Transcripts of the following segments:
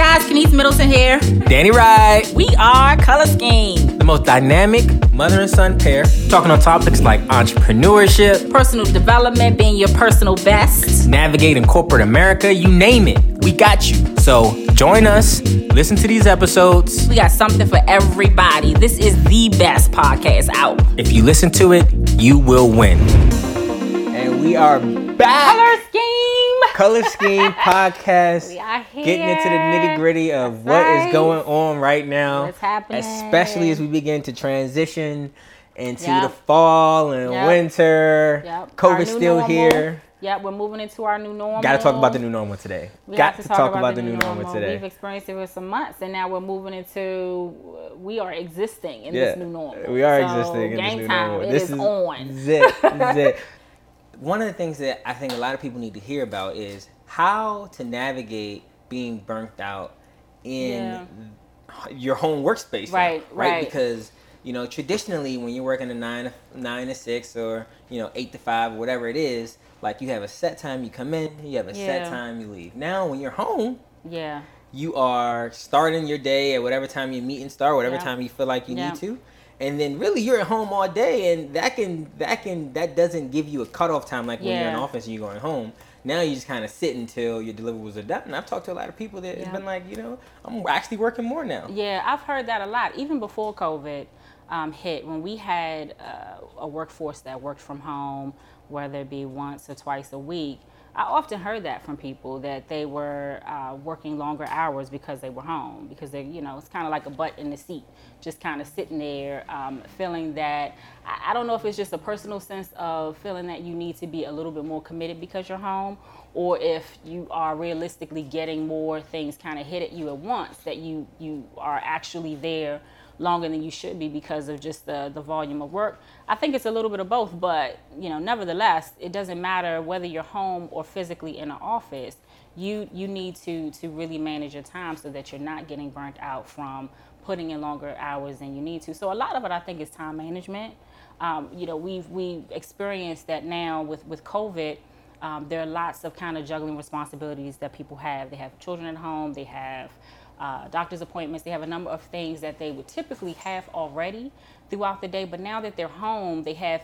guys, Kenice Middleton here. Danny Wright, We are Color Scheme. the most dynamic mother and son pair, talking on topics like entrepreneurship, Personal development, being your personal best. navigating corporate America, you name it. We got you. So join us, listen to these episodes. We got something for everybody. This is the best podcast out. If you listen to it, you will win. And we are back. Color Scheme. Color Scheme Podcast. We are here. Getting into the nitty gritty of That's what is going on right now. What's happening. Especially as we begin to transition into Yep. the fall and Yep. winter. Yep. COVID's still normal. here. Yep, we're moving into our new normal. Got to talk about the new normal today. We Got have to talk, about, the new normal, We've experienced it for some months, and now we're moving into. We are existing in Yeah, this new normal. we are So, existing in this new time. normal. It this is on. Zit, zit. One of the things that I think a lot of people need to hear about is how to navigate being burnt out in your home workspace. now, Right, right. Because you know traditionally when you're working a nine nine to six or you know eight to five or whatever it is, like you have a set time you come in, you have a set time you leave. Now when you're home, Yeah. you are starting your day at whatever time your meeting start, whatever Yeah. time you feel like you Yeah. need to. And then really you're at home all day and that can that can that doesn't give you a cutoff time like when you're in office and you're going home. Now you just kind of sit until your deliverables are done. And I've talked to a lot of people that Yeah. have been like, you know, I'm actually working more now. Yeah, I've heard that a lot. Even before COVID um, hit, when we had uh, a workforce that worked from home, whether it be once or twice a week, I often heard that from people that they were uh, working longer hours because they were home because they, you know, it's kind of like a butt in the seat, just kind of sitting there, um, feeling that. I, I don't know if it's just a personal sense of feeling that you need to be a little bit more committed because you're home, or if you are realistically getting more things kind of hit at you at once that you you are actually there longer than you should be because of just the, the volume of work. I think it's a little bit of both, but you know, nevertheless, it doesn't matter whether you're home or physically in an office. You you need to to really manage your time so that you're not getting burnt out from putting in longer hours than you need to. So a lot of it, I think, is time management. Um, you know, we've we've experienced that now with with COVID. Um, there are lots of kind of juggling responsibilities that people have. They have children at home. They have uh, doctor's appointments. They have a number of things that they would typically have already throughout the day. But now that they're home, they have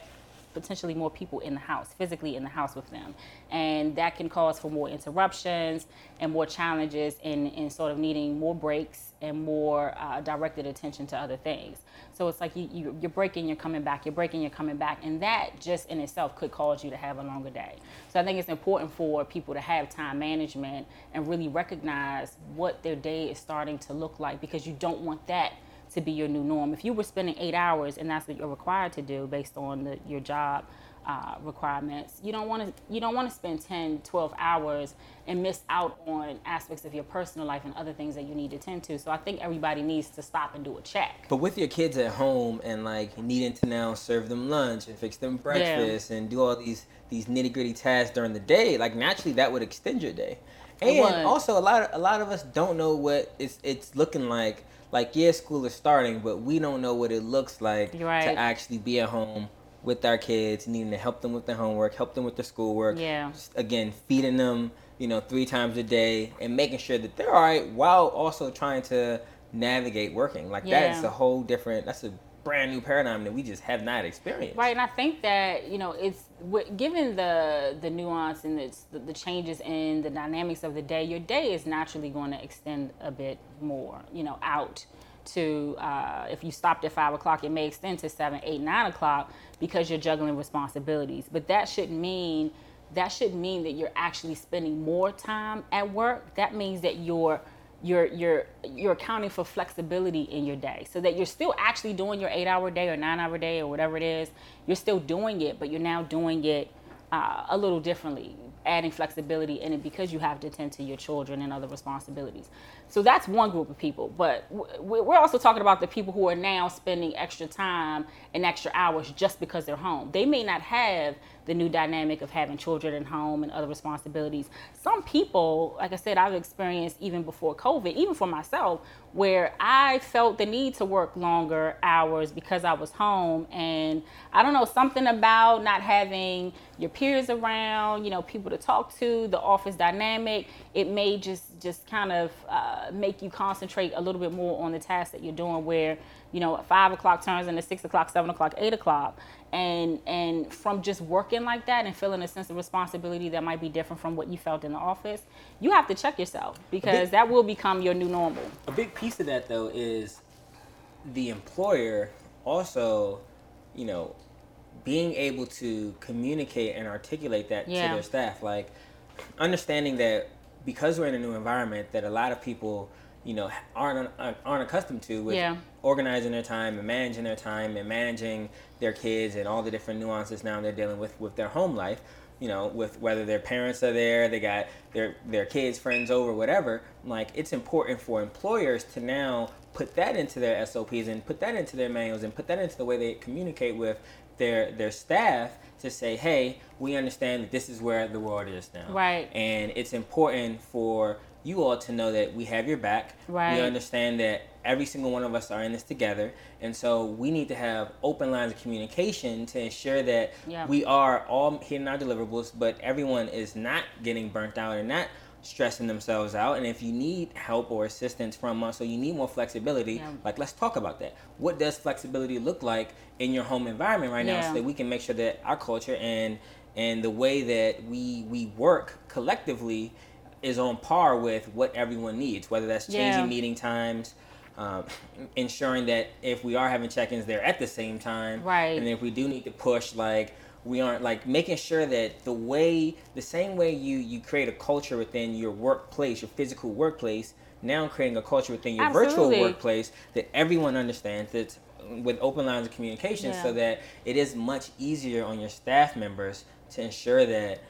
potentially more people in the house, physically in the house with them. And that can cause for more interruptions and more challenges in, in sort of needing more breaks and more uh, directed attention to other things. So it's like you, you, you're breaking, you're coming back, you're breaking, you're coming back. And that just in itself could cause you to have a longer day. So I think it's important for people to have time management and really recognize what their day is starting to look like because you don't want that to be your new norm. If you were spending eight hours and that's what you're required to do based on the, your job uh, requirements, you don't want to you don't want to spend 10, 12 hours and miss out on aspects of your personal life and other things that you need to tend to. So I think everybody needs to stop and do a check. But with your kids at home and like needing to now serve them lunch and fix them breakfast and do all these these nitty gritty tasks during the day, like naturally that would extend your day. And also a lot of a lot of us don't know what it's it's looking like. Like yeah, school is starting, but we don't know what it looks like right. to actually be at home with our kids, needing to help them with their homework, help them with their schoolwork. Yeah. Again, feeding them, you know, three times a day and making sure that they're all right while also trying to navigate working. Like that's a whole different that's a brand new paradigm that we just have not experienced. Right, and I think that you know it's given the the nuance and the, the the changes in the dynamics of the day, your day is naturally going to extend a bit more, you know, out to uh, if you stopped at five o'clock, it may extend to seven, eight, nine o'clock because you're juggling responsibilities. But that shouldn't mean that should mean that you're actually spending more time at work. That means that you're you're you're you're accounting for flexibility in your day so that you're still actually doing your eight hour day or nine hour day or whatever it is you're still doing it but you're now doing it uh, a little differently adding flexibility in it because you have to tend to your children and other responsibilities so that's one group of people but w- we're also talking about the people who are now spending extra time and extra hours just because they're home they may not have the new dynamic of having children at home and other responsibilities. Some people, like I said, I've experienced even before COVID, even for myself, where I felt the need to work longer hours because I was home. And I don't know, something about not having your peers around, you know, people to talk to, the office dynamic. It may just just kind of uh, make you concentrate a little bit more on the task that you're doing. Where you know five o'clock turns into six o'clock, seven o'clock, eight o'clock, and and from just working like that and feeling a sense of responsibility that might be different from what you felt in the office, you have to check yourself because big, that will become your new normal. A big piece of that though is the employer also, you know, being able to communicate and articulate that yeah. to their staff, like understanding that because we're in a new environment, that a lot of people, you know, aren't aren't accustomed to with yeah. organizing their time and managing their time and managing their kids and all the different nuances now they're dealing with with their home life. You know, with whether their parents are there, they got their their kids, friends over, whatever. Like it's important for employers to now put that into their SOPs and put that into their manuals and put that into the way they communicate with their their staff to say, hey, we understand that this is where the world is now. Right. And it's important for you all to know that we have your back. Right. We understand that every single one of us are in this together. And so we need to have open lines of communication to ensure that yeah. we are all hitting our deliverables, but everyone is not getting burnt out and not stressing themselves out. And if you need help or assistance from us, or you need more flexibility, yeah. like let's talk about that. What does flexibility look like in your home environment right now, so that we can make sure that our culture and and the way that we we work collectively is on par with what everyone needs. Whether that's changing yeah. meeting times. Um, ensuring that if we are having check-ins, they're at the same time. Right. And if we do need to push, like we aren't like making sure that the way the same way you you create a culture within your workplace your physical workplace now creating a culture within your Absolutely. virtual workplace that everyone understands that with open lines of communication yeah. so that it is much easier on your staff members to ensure that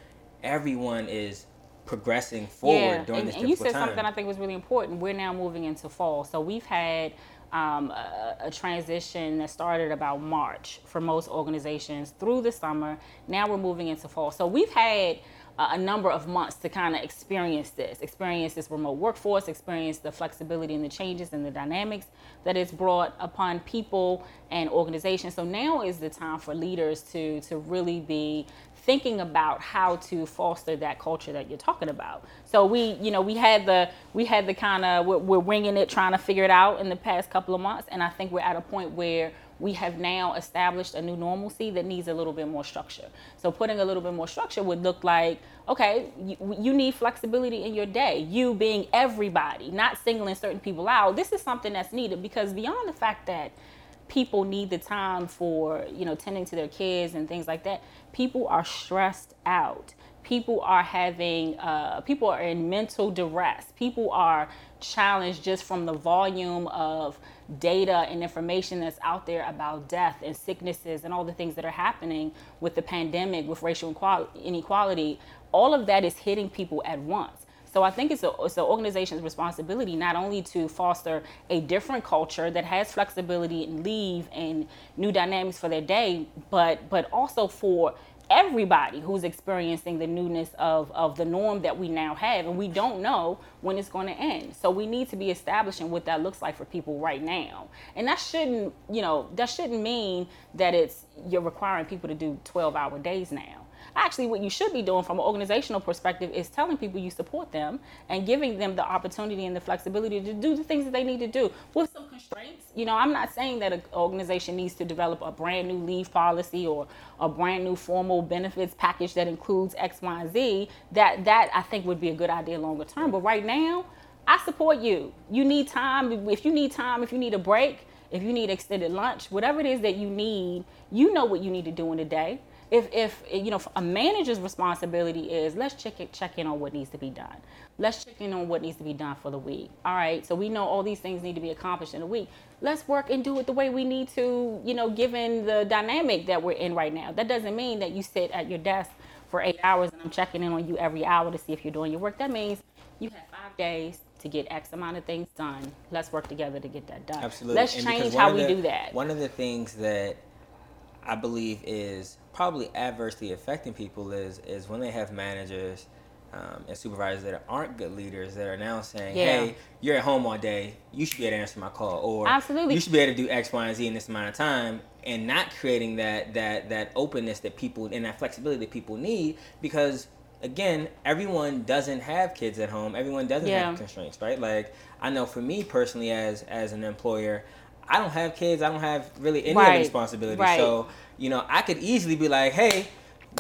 everyone is progressing forward yeah. during and, this and you said time. something I think was really important. We're now moving into fall, so we've had um, a, a, transition that started about March for most organizations through the summer. Now we're moving into fall. So we've had uh, a number of months to kind of experience this, experience this remote workforce, experience the flexibility and the changes and the dynamics that it's brought upon people and organizations. So now is the time for leaders to to really be thinking about how to foster that culture that you're talking about. So we, you know, we had the we had the kind of we're, we're winging it, trying to figure it out in the past couple of months, and I think we're at a point where we have now established a new normalcy that needs a little bit more structure. So putting a little bit more structure would look like, okay, you, you, need flexibility in your day. You being everybody, not singling certain people out. This is something that's needed because beyond the fact that people need the time for you know tending to their kids and things like that people are stressed out. People are having uh, people are in mental duress. People are challenged just from the volume of data and information that's out there about death and sicknesses and all the things that are happening with the pandemic with racial inequality. All of that is hitting people at once so I think it's, a, it's an organization's responsibility not only to foster a different culture that has flexibility and leave and new dynamics for their day, but but also for everybody who's experiencing the newness of, of the norm that we now have. And we don't know when it's going to end. So we need to be establishing what that looks like for people right now. And that shouldn't you know that shouldn't mean that it's you're requiring people to do 12 hour days now Actually, what you should be doing from an organizational perspective is telling people you support them and giving them the opportunity and the flexibility to do the things that they need to do with some constraints. You know, I'm not saying that an organization needs to develop a brand new leave policy or a brand new formal benefits package that includes X, Y, and Z. That that I think would be a good idea longer term. But right now, I support you. You need time. If you need time, if you need a break, if you need extended lunch, whatever it is that you need, you know what you need to do in a day if if you know a manager's responsibility is let's check it, check in on what needs to be done let's check in on what needs to be done for the week all right so we know all these things need to be accomplished in a week let's work and do it the way we need to you know given the dynamic that we're in right now that doesn't mean that you sit at your desk for eight hours and i'm checking in on you every hour to see if you're doing your work that means you have five days to get X amount of things done. Let's work together to get that done. Absolutely. Let's change how we do that. One of the things that I believe is probably adversely affecting people is is when they have managers um, and supervisors that aren't good leaders that are now saying, yeah. "Hey, you're at home all day. You should be able to answer my call, or absolutely, you should be able to do X, Y, and Z in this amount of time." And not creating that that that openness that people and that flexibility that people need because again, everyone doesn't have kids at home. Everyone doesn't yeah. have constraints, right? Like I know for me personally, as as an employer, I don't have kids. I don't have really any right. responsibility. Right. So you know, I could easily be like, hey.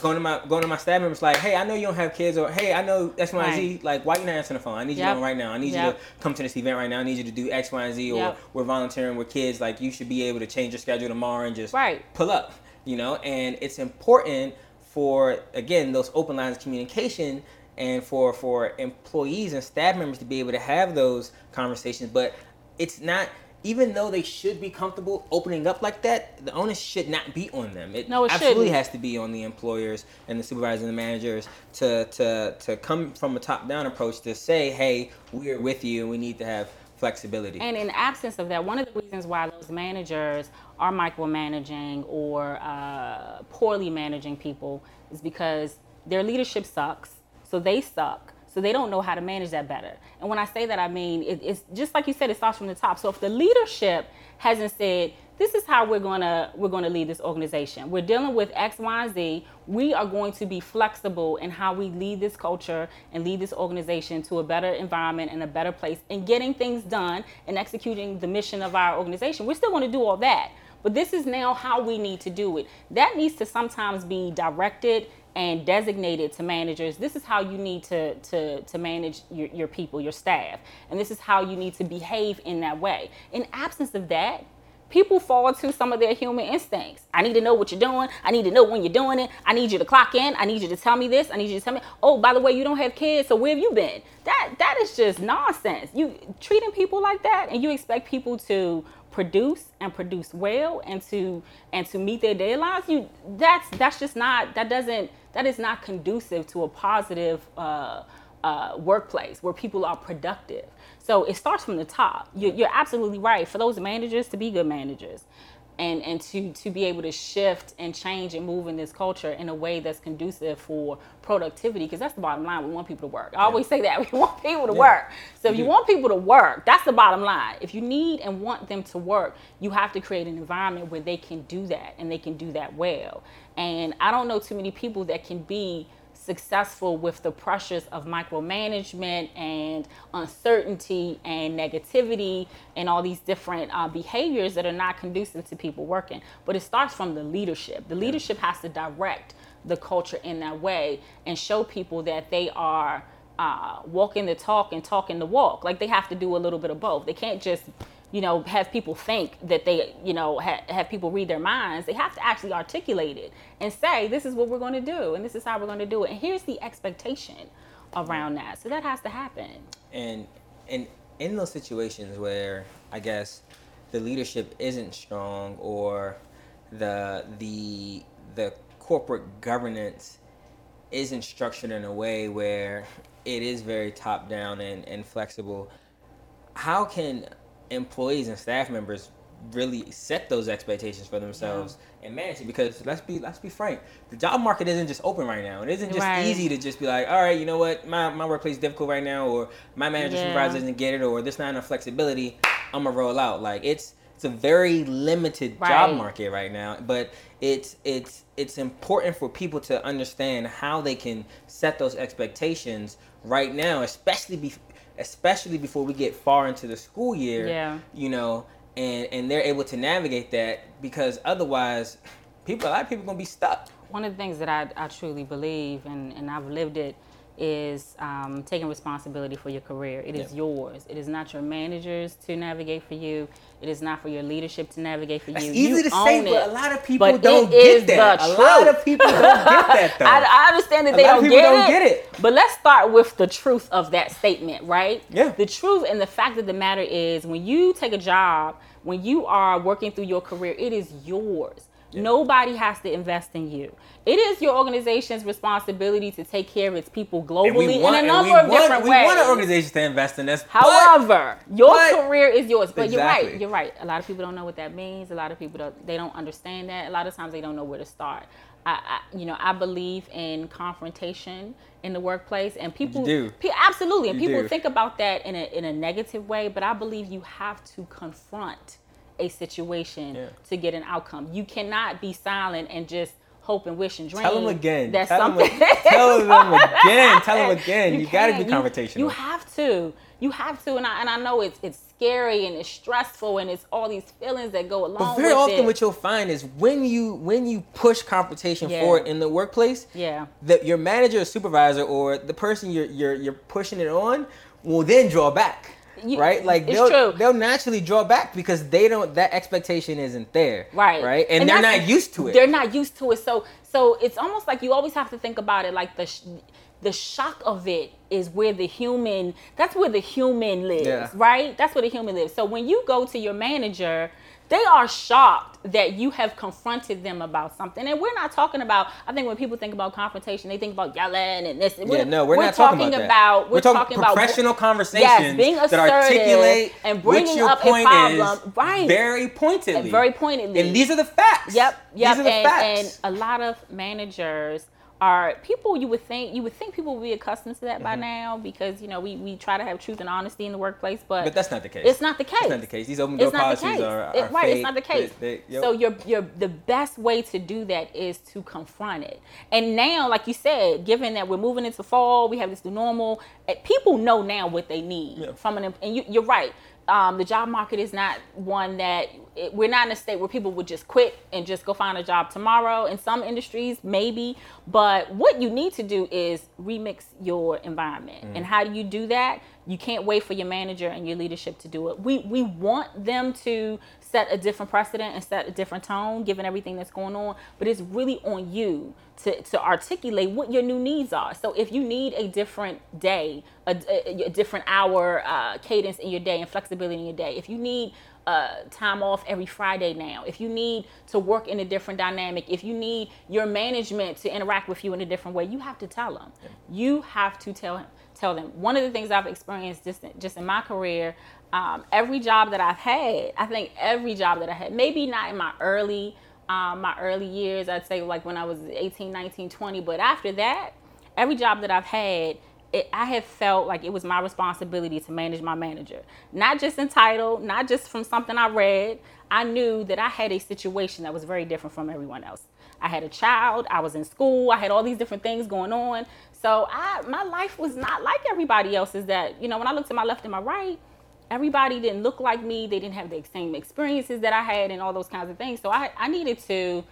Going to my going to my staff members like, hey, I know you don't have kids, or hey, I know X, Y, and Z. Like, why you not answering the phone? I need yep. you on right now. I need yep. you to come to this event right now. I need you to do X, Y, and Z, or yep. we're volunteering with kids. Like, you should be able to change your schedule tomorrow and just right. pull up. You know, and it's important for again those open lines of communication and for for employees and staff members to be able to have those conversations but it's not even though they should be comfortable opening up like that, the onus should not be on them. It, no, it absolutely shouldn't. has to be on the employers and the supervisors and the managers to to to come from a top down approach to say, hey, we're with you and we need to have flexibility. And in absence of that, one of the reasons why those managers are micromanaging or uh, poorly managing people is because their leadership sucks, so they suck. So they don't know how to manage that better. And when I say that, I mean it, it's just like you said, it starts from the top. So if the leadership hasn't said, this is how we're gonna we're gonna lead this organization. We're dealing with X, Y, and Z. We are going to be flexible in how we lead this culture and lead this organization to a better environment and a better place and getting things done and executing the mission of our organization. We're still to do all that. But this is now how we need to do it. That needs to sometimes be directed and designated to managers this is how you need to to, to manage your, your people your staff and this is how you need to behave in that way in absence of that people fall to some of their human instincts. I need to know what you're doing. I need to know when you're doing it. I need you to clock in. I need you to tell me this. I need you to tell me, oh, by the way, you don't have kids, so where have you been? That that is just nonsense. You treating people like that and you expect people to produce and produce well and to and to meet their deadlines, you that's that's just not that doesn't that is not conducive to a positive uh, uh, workplace where people are productive. So it starts from the top. You're, you're, absolutely right. For those managers to be good managers, and and to to be able to shift and change and move in this culture in a way that's conducive for productivity because that's the bottom line we want people to work i yeah. always say that we want people to yeah. work so if you want people to work that's the bottom line if you need and want them to work you have to create an environment where they can do that and they can do that well and i don't know too many people that can be successful with the pressures of micromanagement and uncertainty and negativity and all these different uh, behaviors that are not conducive to people working. But it starts from the leadership. The leadership has to direct the culture in that way and show people that they are uh, walking the talk and talking the walk. Like they have to do a little bit of both. They can't just you know, have people think that they, you know, ha- have people read their minds. They have to actually articulate it and say, this is what we're going to do and this is how we're going to do it. And here's the expectation around that. So that has to happen. And and in those situations where I guess the leadership isn't strong or the the the corporate governance isn't structured in a way where it is very top down and, and flexible, how can employees and staff members really set those expectations for themselves yeah. and manage it because let's be let's be frank the job market isn't just open right now it isn't just right. easy to just be like all right you know what my, my workplace is difficult right now or my manager yeah. supervisor doesn't get it or there's not enough flexibility i'm gonna roll out like it's it's a very limited right. job market right now but it's it's it's important for people to understand how they can set those expectations right now especially be, especially before we get far into the school year. Yeah. You know, and and they're able to navigate that because otherwise, people a lot of people gonna be stuck. One of the things that I, I truly believe and, and I've lived it is um, taking responsibility for your career. It is yours. It is not your managers to navigate for you. It is not for your leadership to navigate for That's you. easy you to say, it, but a lot of people don't get that. A lot of people don't get that, though. I, I understand that a they don't, get, don't it, get it. But let's start with the truth of that statement, right? Yeah. The truth and the fact of the matter is when you take a job, when you are working through your career, it is yours. Yeah. Nobody has to invest in you. It is your organization's responsibility to take care of its people globally want, in a number of want, different we ways. We want an organization to invest in this. However, but, your but, career is yours. But exactly. you're right. You're right. A lot of people don't know what that means. A lot of people don't. They don't understand that. A lot of times they don't know where to start. I, I you know, I believe in confrontation in the workplace, and people you do. absolutely, and you people do. think about that in a in a negative way. But I believe you have to confront a situation yeah. to get an outcome. You cannot be silent and just hope and wish and dream. Tell them again. That's tell something. Them, tell them again. Tell them again. You, you got to be confrontational. You, you, have to. You have to. And I, and I know it's it's scary and it's stressful and it's all these feelings that go along. But very often, it. what you'll find is when you when you push confrontation yeah. forward in the workplace, yeah, that your manager or supervisor or the person you're you're you're pushing it on will then draw back. You, right? Like they'll true. they'll naturally draw back because they don't that expectation isn't there. Right. Right. And, and they're not used to it. They're not used to it. So so it's almost like you always have to think about it like the the shock of it is where the human that's where the human lives, yeah. right? That's where the human lives. So when you go to your manager they are shocked that you have confronted them about something. And we're not talking about, I think when people think about confrontation, they think about yelling and this. Yeah, we're, no, we're, we're not talking, talking about, about, We're, we're talking, talking professional about, conversations yes, being assertive that articulate and bringing up a problem. right. Very pointedly. And very pointedly. And these are the facts. Yep. Yep. These are the and, facts. and a lot of managers are people you would think you would think people would be accustomed to that mm-hmm. by now because you know we, we try to have truth and honesty in the workplace but but that's not the case it's not the case it's not the case these open door policies are, are it, right fake. it's not the case they, they, yep. so you're, you're the best way to do that is to confront it and now like you said given that we're moving into fall we have this new normal eh, people know now what they need yeah. from an and you, you're right um, the job market is not one that it, we're not in a state where people would just quit and just go find a job tomorrow. In some industries, maybe, but what you need to do is remix your environment. Mm. And how do you do that? You can't wait for your manager and your leadership to do it. We we want them to set a different precedent and set a different tone given everything that's going on, but it's really on you to, to articulate what your new needs are. So if you need a different day, a, a, a different hour uh, cadence in your day and flexibility in your day, if you need uh, time off every Friday now, if you need to work in a different dynamic, if you need your management to interact with you in a different way, you have to tell them. You have to tell him, tell them. One of the things I've experienced just just in my career, um, every job that I've had, I think every job that I had, maybe not in my early um, my early years, I'd say like when I was 18, 19, 20. But after that, every job that I've had, it, I have felt like it was my responsibility to manage my manager. Not just entitled, not just from something I read. I knew that I had a situation that was very different from everyone else. I had a child, I was in school, I had all these different things going on. So I my life was not like everybody else's that, you know, when I looked to my left and my right, everybody didn't look like me. They didn't have the same experiences that I had and all those kinds of things. So I, I needed to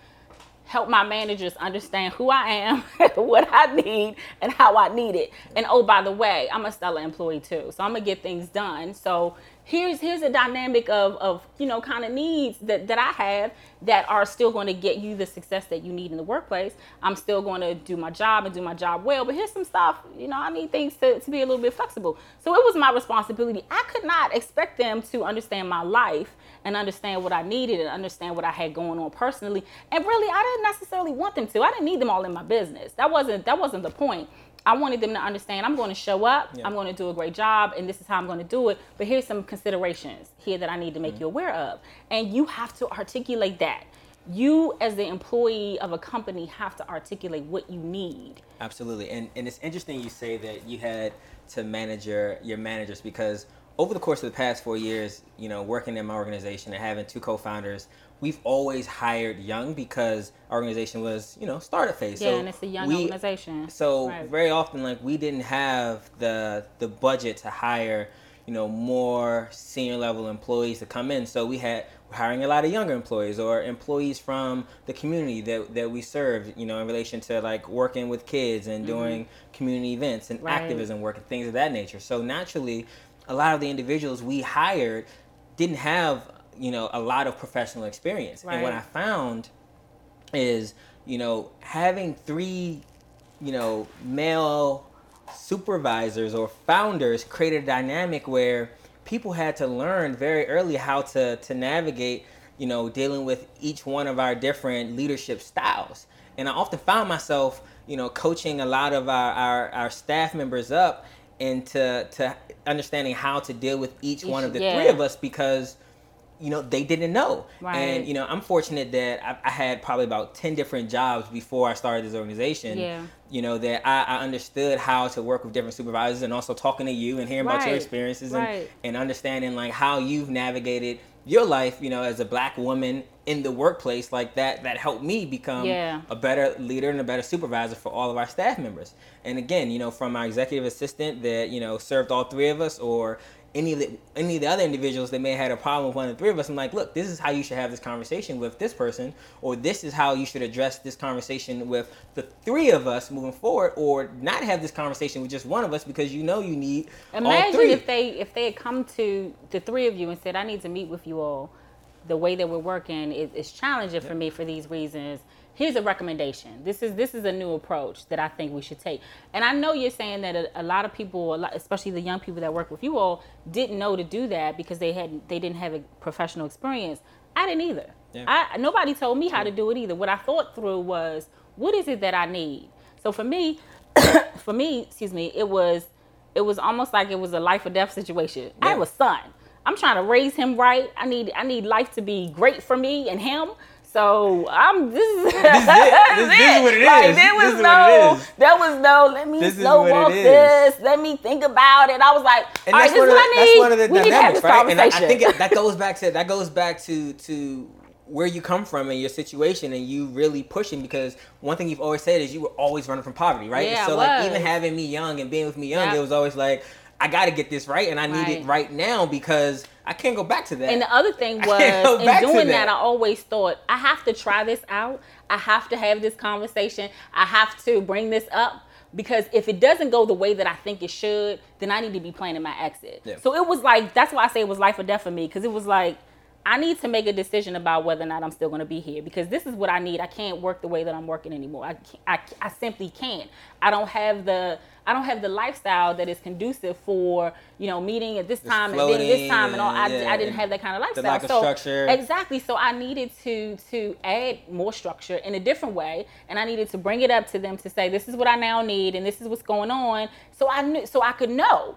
help my managers understand who I am, what I need, and how I need it. And oh, by the way, I'm a stellar employee too. So I'm gonna get things done. So here's here's a dynamic of of you know kind of needs that that I have that are still going to get you the success that you need in the workplace. I'm still going to do my job and do my job well, but here's some stuff, you know, I need things to, to be a little bit flexible. So it was my responsibility. I could not expect them to understand my life and understand what I needed and understand what I had going on personally. And really, I didn't necessarily want them to. I didn't need them all in my business. That wasn't that wasn't the point. I wanted them to understand I'm going to show up, yeah. I'm going to do a great job, and this is how I'm going to do it. But here's some considerations here that I need to make mm-hmm. you aware of. And you have to articulate that. You, as the employee of a company, have to articulate what you need. Absolutely. And, and it's interesting you say that you had to manage your, your managers because over the course of the past four years, you know, working in my organization and having two co-founders, we've always hired young because our organization was, you know, startup phase. Yeah, so and it's a young we, organization. So right. very often, like we didn't have the the budget to hire, you know, more senior level employees to come in. So we had hiring a lot of younger employees or employees from the community that, that we serve, you know, in relation to like working with kids and mm-hmm. doing community events and right. activism work and things of that nature. So naturally, a lot of the individuals we hired didn't have you know a lot of professional experience right. and what i found is you know having three you know male supervisors or founders created a dynamic where people had to learn very early how to to navigate you know dealing with each one of our different leadership styles and i often found myself you know coaching a lot of our our, our staff members up into to understanding how to deal with each, each one of the yeah. three of us because you know they didn't know right. and you know i'm fortunate that I, I, had probably about 10 different jobs before i started this organization yeah. you know that I, I, understood how to work with different supervisors and also talking to you and hearing right. about your experiences right. and, and understanding like how you've navigated your life, you know, as a black woman in the workplace like that that helped me become yeah. a better leader and a better supervisor for all of our staff members. And again, you know, from my executive assistant that, you know, served all three of us or any of the any of the other individuals that may have had a problem with one of the three of us, I'm like, look, this is how you should have this conversation with this person, or this is how you should address this conversation with the three of us moving forward, or not have this conversation with just one of us because you know you need. Imagine if they if they had come to the three of you and said, I need to meet with you all. The way that we're working is, is challenging for me for these reasons here's a recommendation. This is this is a new approach that I think we should take. And I know you're saying that a, a lot of people, a lot, especially the young people that work with you all, didn't know to do that because they had they didn't have a professional experience. I didn't either. Yeah. I nobody told me how to do it either. What I thought through was what is it that I need. So for me, for me, excuse me, it was it was almost like it was a life or death situation. Yeah. I have a son. I'm trying to raise him right. I need I need life to be great for me and him. So I'm this is this, this, this, this is what it is. Like, there was no there was no let me slow walk this. Let me think about it. I was like, and all right, this is what I need. That's one of the we dynamics, right? And I, I think it, that goes back to that goes back to to where you come from and your situation and you really pushing because one thing you've always said is you were always running from poverty, right? Yeah, so like even having me young and being with me young, it was always like I got to get this right and I need right. it right now because I can't go back to that. And the other thing was, in doing that. that, I always thought I have to try this out. I have to have this conversation. I have to bring this up because if it doesn't go the way that I think it should, then I need to be planning my exit. Yeah. So it was like that's why I say it was life or death for me because it was like I need to make a decision about whether or not I'm still going to be here because this is what I need. I can't work the way that I'm working anymore. I, I, I simply can't. I don't have the I don't have the lifestyle that is conducive for you know meeting at this Just time and then this time and all. I, yeah, I didn't have that kind of lifestyle. Lack of so, structure. Exactly. So I needed to to add more structure in a different way, and I needed to bring it up to them to say this is what I now need and this is what's going on. So I knew so I could know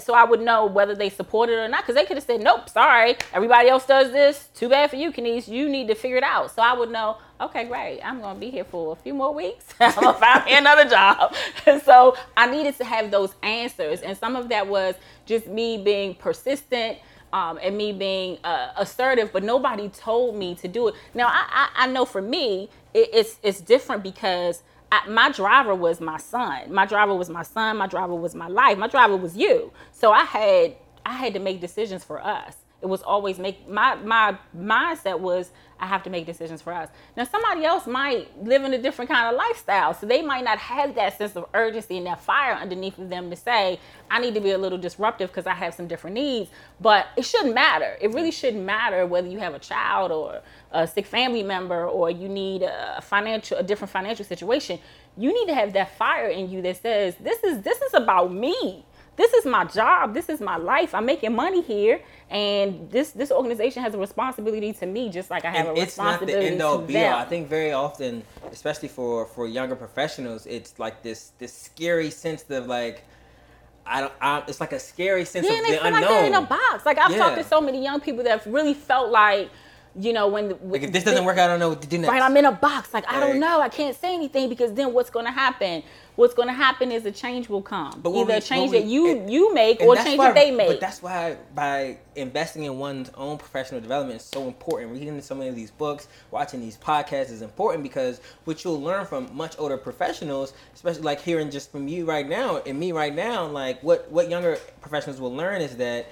so I would know whether they support it or not. Because they could have said, "Nope, sorry, everybody else does this. Too bad for you, Kenice. You need to figure it out." So I would know. Okay, great. I'm gonna be here for a few more weeks. I'm gonna find me another job. So I needed to have those answers, and some of that was just me being persistent. Um, and me being uh, assertive, but nobody told me to do it. Now I, I, I know for me, it, it's it's different because I, my driver was my son. My driver was my son. My driver was my life. My driver was you. So I had I had to make decisions for us. It was always make my my mindset was I have to make decisions for us. Now somebody else might live in a different kind of lifestyle, so they might not have that sense of urgency and that fire underneath of them to say I need to be a little disruptive because I have some different needs. But it shouldn't matter. It really shouldn't matter whether you have a child or a sick family member or you need a financial a different financial situation. You need to have that fire in you that says this is this is about me this is my job this is my life i'm making money here and this this organization has a responsibility to me just like i have and a responsibility it's not the end all be all i think very often especially for for younger professionals it's like this this scary sense of like I don't. I, it's like a scary sense yeah, of the unknown. Yeah, they feel Like they're in a box. Like I've yeah. talked to so many young people that have really felt like you know, when, like if this doesn't work, I don't know what to do next. Right, I'm in a box. Like I don't know. I can't say anything because then what's going to happen? What's going to happen is a change will come. But Either we, a change we, that you and, you make or a change why, that they make. But that's why by investing in one's own professional development is so important. Reading so many of these books, watching these podcasts is important because what you'll learn from much older professionals, especially like hearing just from you right now and me right now, like what what younger professionals will learn is that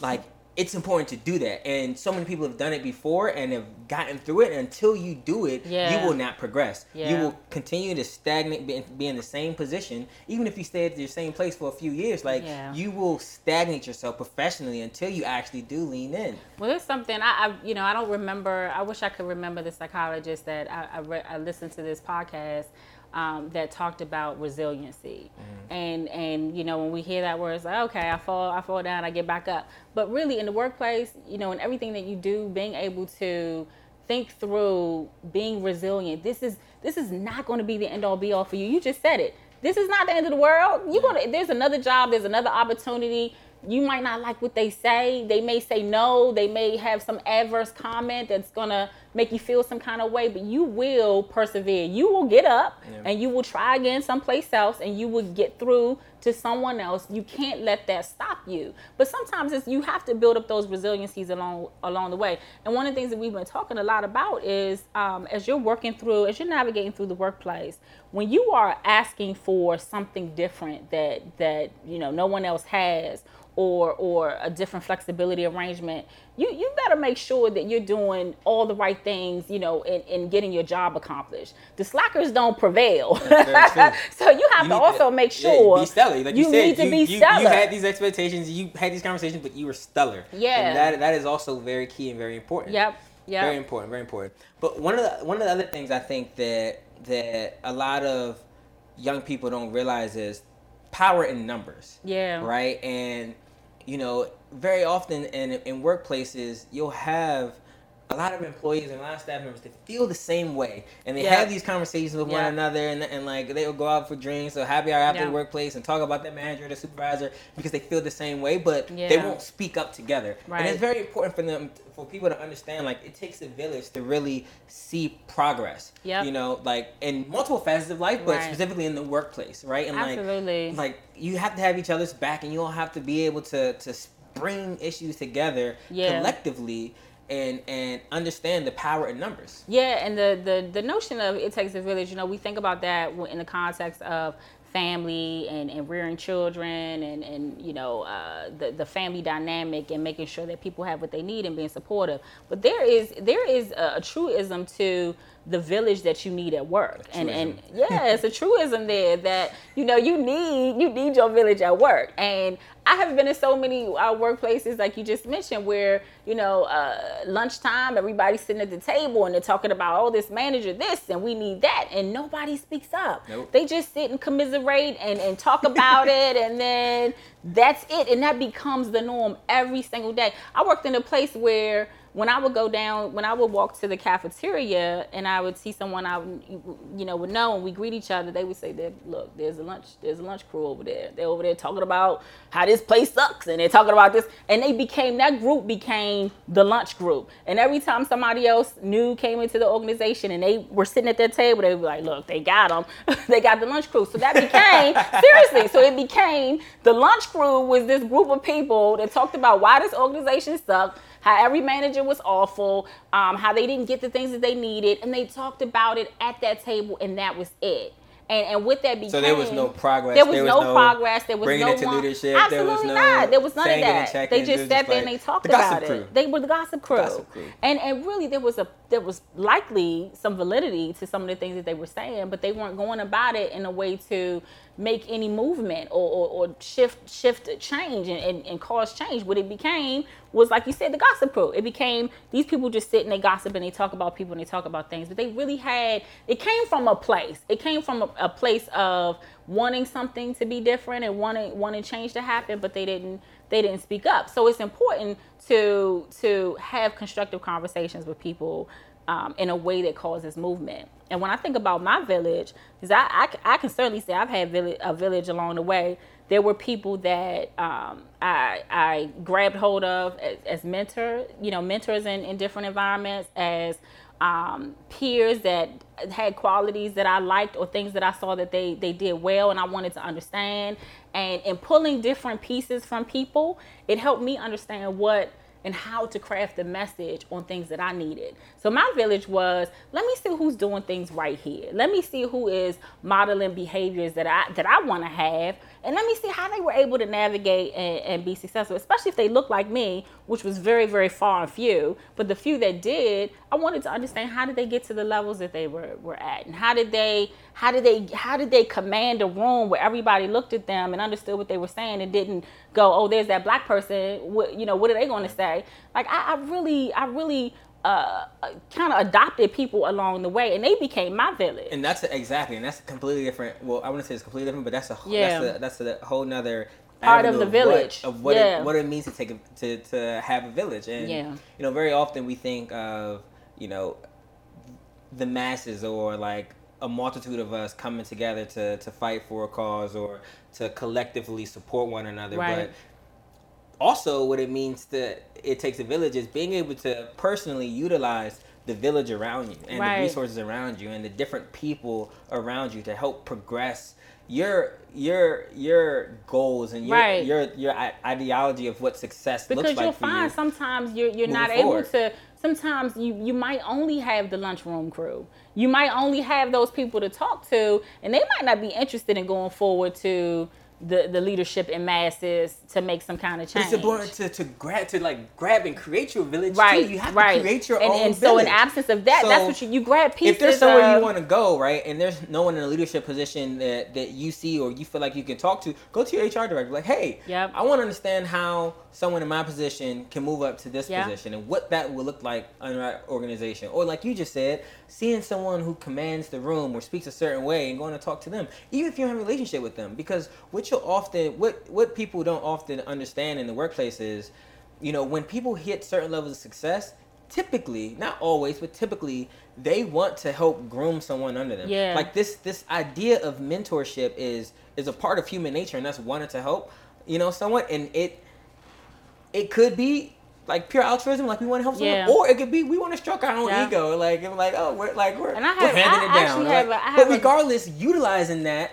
like it's important to do that. And so many people have done it before and have gotten through it. And until you do it, yeah. you will not progress. Yeah. You will continue to stagnate, be, be, in the same position, even if you stay at your same place for a few years. Like yeah. you will stagnate yourself professionally until you actually do lean in. Well, there's something I, I you know, I don't remember. I wish I could remember the psychologist that I, I, re- I listened to this podcast um, that talked about resiliency. Mm-hmm. And and you know when we hear that word, it's like okay, I fall, I fall down, I get back up. But really in the workplace, you know, in everything that you do, being able to think through being resilient. This is this is not going to be the end all be all for you. You just said it. This is not the end of the world. You going to there's another job, there's another opportunity. You might not like what they say. They may say no. They may have some adverse comment that's gonna make you feel some kind of way, but you will persevere. You will get up yeah. and you will try again someplace else and you will get through to someone else. You can't let that stop you. But sometimes it's you have to build up those resiliencies along along the way. And one of the things that we've been talking a lot about is um, as you're working through, as you're navigating through the workplace, when you are asking for something different that that you know no one else has or or a different flexibility arrangement you you better make sure that you're doing all the right things you know in, in getting your job accomplished. The slackers don't prevail. So you have you to also to, make sure yeah, be stellar. Like you, you said, need to you, be you, stellar. you had these expectations you had these conversations but you were stellar. Yeah. and that that is also very key and very important. Yep yeah very important very important. But one of the one of the other things i think that that a lot of young people don't realize is power in numbers. Yeah. Right? And you know, very often in in workplaces, you'll have a lot of employees and a lot of staff members that feel the same way and they have these conversations with one another and, and like they'll go out for drinks or happy hour after the workplace and talk about their manager or the supervisor because they feel the same way but they won't speak up together right. and it's very important for them for people to understand like it takes a village to really see progress Yeah. you know like in multiple facets of life but right. specifically in the workplace right and Absolutely. like like you have to have each other's back and you all have to be able to to bring issues together yeah. collectively and and understand the power in numbers. Yeah, and the the the notion of it takes a village. You know, we think about that in the context of family and, and rearing children and, and you know uh, the, the family dynamic and making sure that people have what they need and being supportive but there is there is a, a truism to the village that you need at work and and yeah it's a truism there that you know you need you need your village at work and I have been in so many uh, workplaces, like you just mentioned, where you know uh, lunchtime, everybody's sitting at the table and they're talking about, oh, this manager this and we need that, and nobody speaks up. Nope. They just sit and commiserate and, and talk about it, and then that's it, and that becomes the norm every single day. I worked in a place where when I would go down, when I would walk to the cafeteria and I would see someone I, you know, would know and we greet each other, they would say, "Look, there's a lunch, there's a lunch crew over there. They're over there talking about how this place sucks, and they're talking about this." And they became that group became the lunch group. And every time somebody else new came into the organization and they were sitting at their table, they would be like, "Look, they got them. they got the lunch crew." So that became seriously. So it became the lunch crew was this group of people that talked about why this organization sucked how every manager was awful, um, how they didn't get the things that they needed, and they talked about it at that table, and that was it. And, and with that became so there was no progress. There was, there was no, no, progress. There was bringing no it to one, leadership. Absolutely there not. There was none of that. They just sat there and they talked the about crew. it. They were the gossip crew. The gossip crew. And and really there was a there was likely some validity to some of the things that they were saying, but they weren't going about it in a way to make any movement or, or, or shift shift change and, and, and, cause change. What it became was like you said, the gossip crew. It became these people just sit and they gossip and they talk about people and they talk about things. But they really had it came from a place. It came from a, a place of wanting something to be different and wanting wanting change to happen, but they didn't they didn't speak up. So it's important to to have constructive conversations with people um, in a way that causes movement. And when I think about my village, because I, I, I, can certainly say I've had a village along the way. There were people that um, I, I grabbed hold of as, as mentor, you know, mentors in, in different environments, as um, peers that had qualities that I liked or things that I saw that they, they did well and I wanted to understand. And in pulling different pieces from people, it helped me understand what and how to craft the message on things that I needed. So my village was let me see who's doing things right here. Let me see who is modeling behaviors that I that I want to have and let me see how they were able to navigate and, and, be successful, especially if they look like me, which was very, very far and few. But the few that did, I wanted to understand how did they get to the levels that they were, were at, and how did they how did they how did they command a room where everybody looked at them and understood what they were saying and didn't go, oh, there's that black person. What you know, what are they going to say? Like I, I really, I really uh, kind of adopted people along the way, and they became my village. And that's a, exactly, and that's completely different. Well, I want to say it's completely different, but that's a yeah. that's a, that's a whole nother part of the village of what, of what, yeah. it, what it means to take a, to to have a village. And yeah. you know, very often we think of you know the masses or like a multitude of us coming together to to fight for a cause or to collectively support one another, right. but also what it means to it takes a village is being able to personally utilize the village around you and right. the resources around you and the different people around you to help progress your your your goals and your right. your your ideology of what success because looks like you'll find you sometimes you're you're not forward. able to sometimes you you might only have the lunchroom crew you might only have those people to talk to and they might not be interested in going forward to the, the leadership in masses to make some kind of change. It's important to, to grab to like grab and create your village right, too. You have right. to create your and, own and village. so in absence of that, so that's what you, you grab pieces. If there's somewhere of, you want to go, right, and there's no one in a leadership position that, that you see or you feel like you can talk to, go to your HR director. Like, hey, yep. I want to understand how someone in my position can move up to this position and what that will look like in our organization. Or like you just said, seeing someone who commands the room or speaks a certain way and going to talk to them, even if you have a relationship with them, because what you'll often what what people don't often understand in the workplace is, you know, when people hit certain levels of success, typically, not always, but typically, they want to help groom someone under them. Yeah. Like this this idea of mentorship is is a part of human nature, and that's wanting to help, you know, someone, and it it could be like pure altruism, like we want to help someone, yeah. or it could be we want to stroke our own yeah. ego, like like oh we're like we're, and I have, we're handing I it down. Like, a, but regardless, a, utilizing that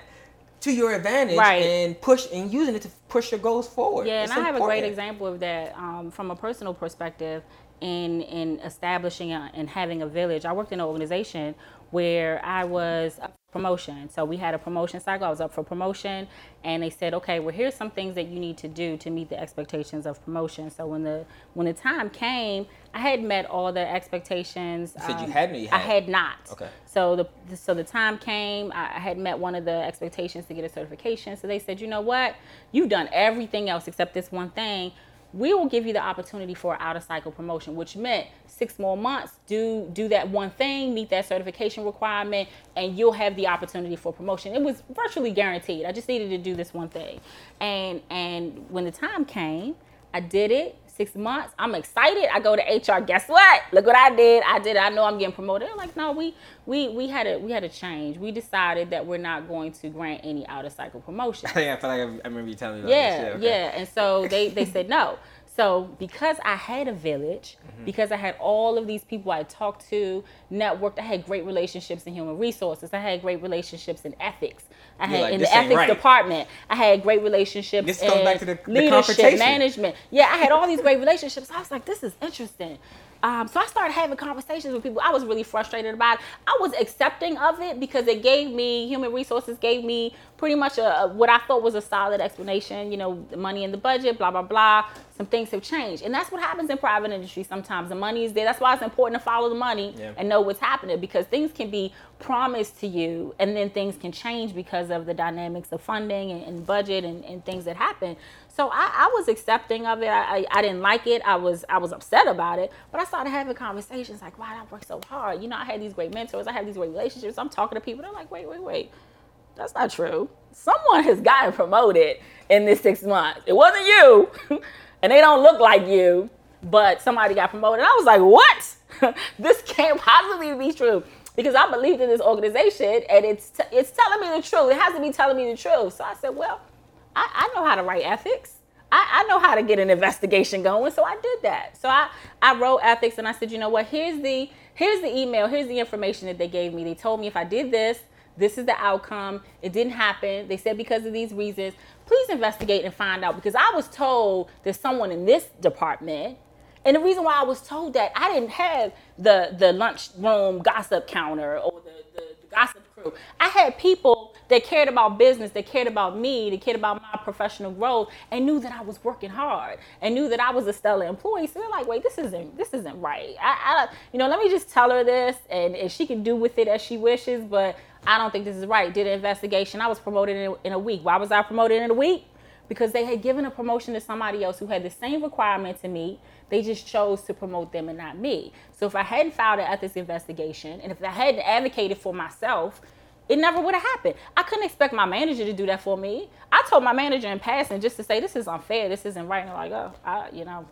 to your advantage right. and push and using it to push your goals forward. Yeah, it's and I have a great example of that um, from a personal perspective in in establishing a, and having a village. I worked in an organization where I was promotion. So we had a promotion cycle. I was up for promotion, and they said, "Okay, well, here's some things that you need to do to meet the expectations of promotion." So when the when the time came, I had met all the expectations. You said um, you had? I had not. Okay. So the so the time came. I had met one of the expectations to get a certification. So they said, "You know what? You've done everything else except this one thing." We will give you the opportunity for out of cycle promotion, which meant six more months, do do that one thing, meet that certification requirement, and you'll have the opportunity for promotion. It was virtually guaranteed. I just needed to do this one thing. And and when the time came, I did it six months. I'm excited. I go to HR. Guess what? Look what I did. I did. I know I'm getting promoted. They're like, no, we we we had a we had a change. We decided that we're not going to grant any out of cycle promotion. yeah, I feel like I, remember you telling me. Yeah, yeah, okay. yeah. And so they they said no. So because I had a village, mm-hmm. because I had all of these people I talked to, networked, I had great relationships in human resources. I had great relationships in ethics. I had like, in the ethics right. department. I had great relationships this in back to the, leadership, the management. Yeah, I had all these great relationships. I was like, this is interesting. Um, so I started having conversations with people. I was really frustrated about it. I was accepting of it because it gave me human resources gave me pretty much a, a, what I thought was a solid explanation. You know, the money in the budget, blah blah blah. Some things have changed, and that's what happens in private industry. Sometimes the money is there. That's why it's important to follow the money yeah. and know what's happening because things can be promised to you, and then things can change because of the dynamics of funding and, and budget and, and things that happen. So I, I was accepting of it. I, I, I, didn't like it. I was I was upset about it. But I started having conversations like, wow, I worked so hard. You know, I had these great mentors. I had these great relationships. I'm talking to people. They're like, wait, wait, wait. That's not true. Someone has gotten promoted in this six months. It wasn't you. and they don't look like you, but somebody got promoted. I was like, what? this can't possibly be true because I believed in this organization and it's t- it's telling me the truth. It has to be telling me the truth. So I said, well, I, I know how to write ethics. I, I, know how to get an investigation going, so I did that. So I, I wrote ethics and I said, you know what, here's the here's the email, here's the information that they gave me. They told me if I did this, this is the outcome. It didn't happen. They said because of these reasons, please investigate and find out. Because I was told there's someone in this department. And the reason why I was told that I didn't have the the lunchroom gossip counter or the, the, the gossip crew. I had people that cared about business, that cared about me, that cared about my professional growth, and knew that I was working hard, and knew that I was a stellar employee. So they're like, "Wait, this isn't this isn't right. I, I you know, let me just tell her this, and if she can do with it as she wishes, but I don't think this is right." Did an investigation. I was promoted in in a week. Why was I promoted in a week? Because they had given a promotion to somebody else who had the same requirement to meet. They just chose to promote them and not me. So if I hadn't filed an ethics investigation, and if I hadn't advocated for myself it never would have happened. I couldn't expect my manager to do that for me. I told my manager in passing just to say this is unfair, this isn't right. And like, oh, I, you know,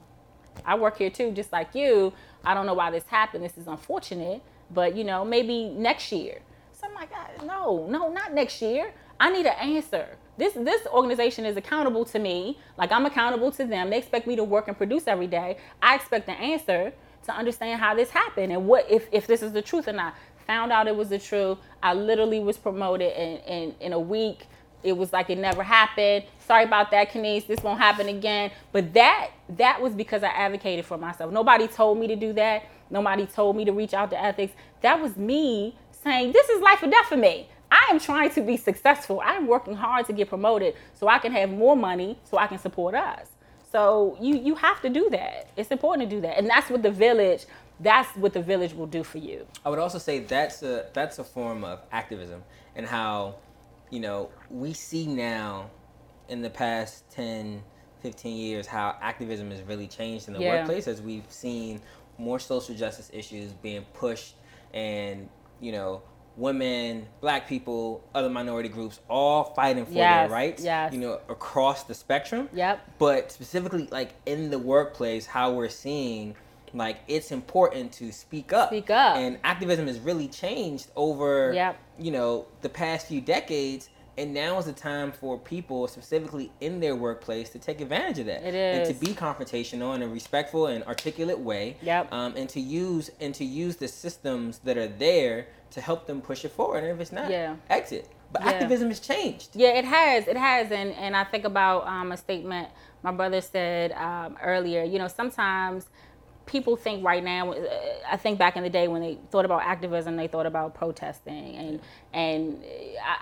I work here too, just like you. I don't know why this happened. This is unfortunate, but you know, maybe next year. So I'm like, no, no, not next year. I need an answer. This this organization is accountable to me. Like I'm accountable to them. They expect me to work and produce every day. I expect an answer. to understand how this happened and what if, if this is the truth or not. Found out it was the truth. I literally was promoted in, in, in a week. It was like it never happened. Sorry about that, Kenice. This won't happen again. But that that was because I advocated for myself. Nobody told me to do that. Nobody told me to reach out to ethics. That was me saying, This is life or death for me. I am trying to be successful. I'm working hard to get promoted so I can have more money so I can support us. So you you have to do that. It's important to do that. And that's what the village that's what the village will do for you. I would also say that's a that's a form of activism and how you know, we see now in the past 10 15 years how activism has really changed in the yeah. workplace as we've seen more social justice issues being pushed and you know women, black people, other minority groups, all fighting for yes, their rights. Yes. You know, across the spectrum. Yep. But specifically, like in the workplace, how we're seeing, like it's important to speak up. Speak up. And activism has really changed over. Yep. You know, the past few decades. And now is the time for people, specifically in their workplace, to take advantage of that. It is. And to be confrontational in a respectful and articulate way. Yep. Um, and to use and to use the systems that are there to help them push it forward. And if it's not, yeah. exit. But yeah. activism has changed. Yeah, it has. It has. And and I think about um, a statement my brother said um, earlier. You know, sometimes people think right now. Uh, I think back in the day when they thought about activism, they thought about protesting, and and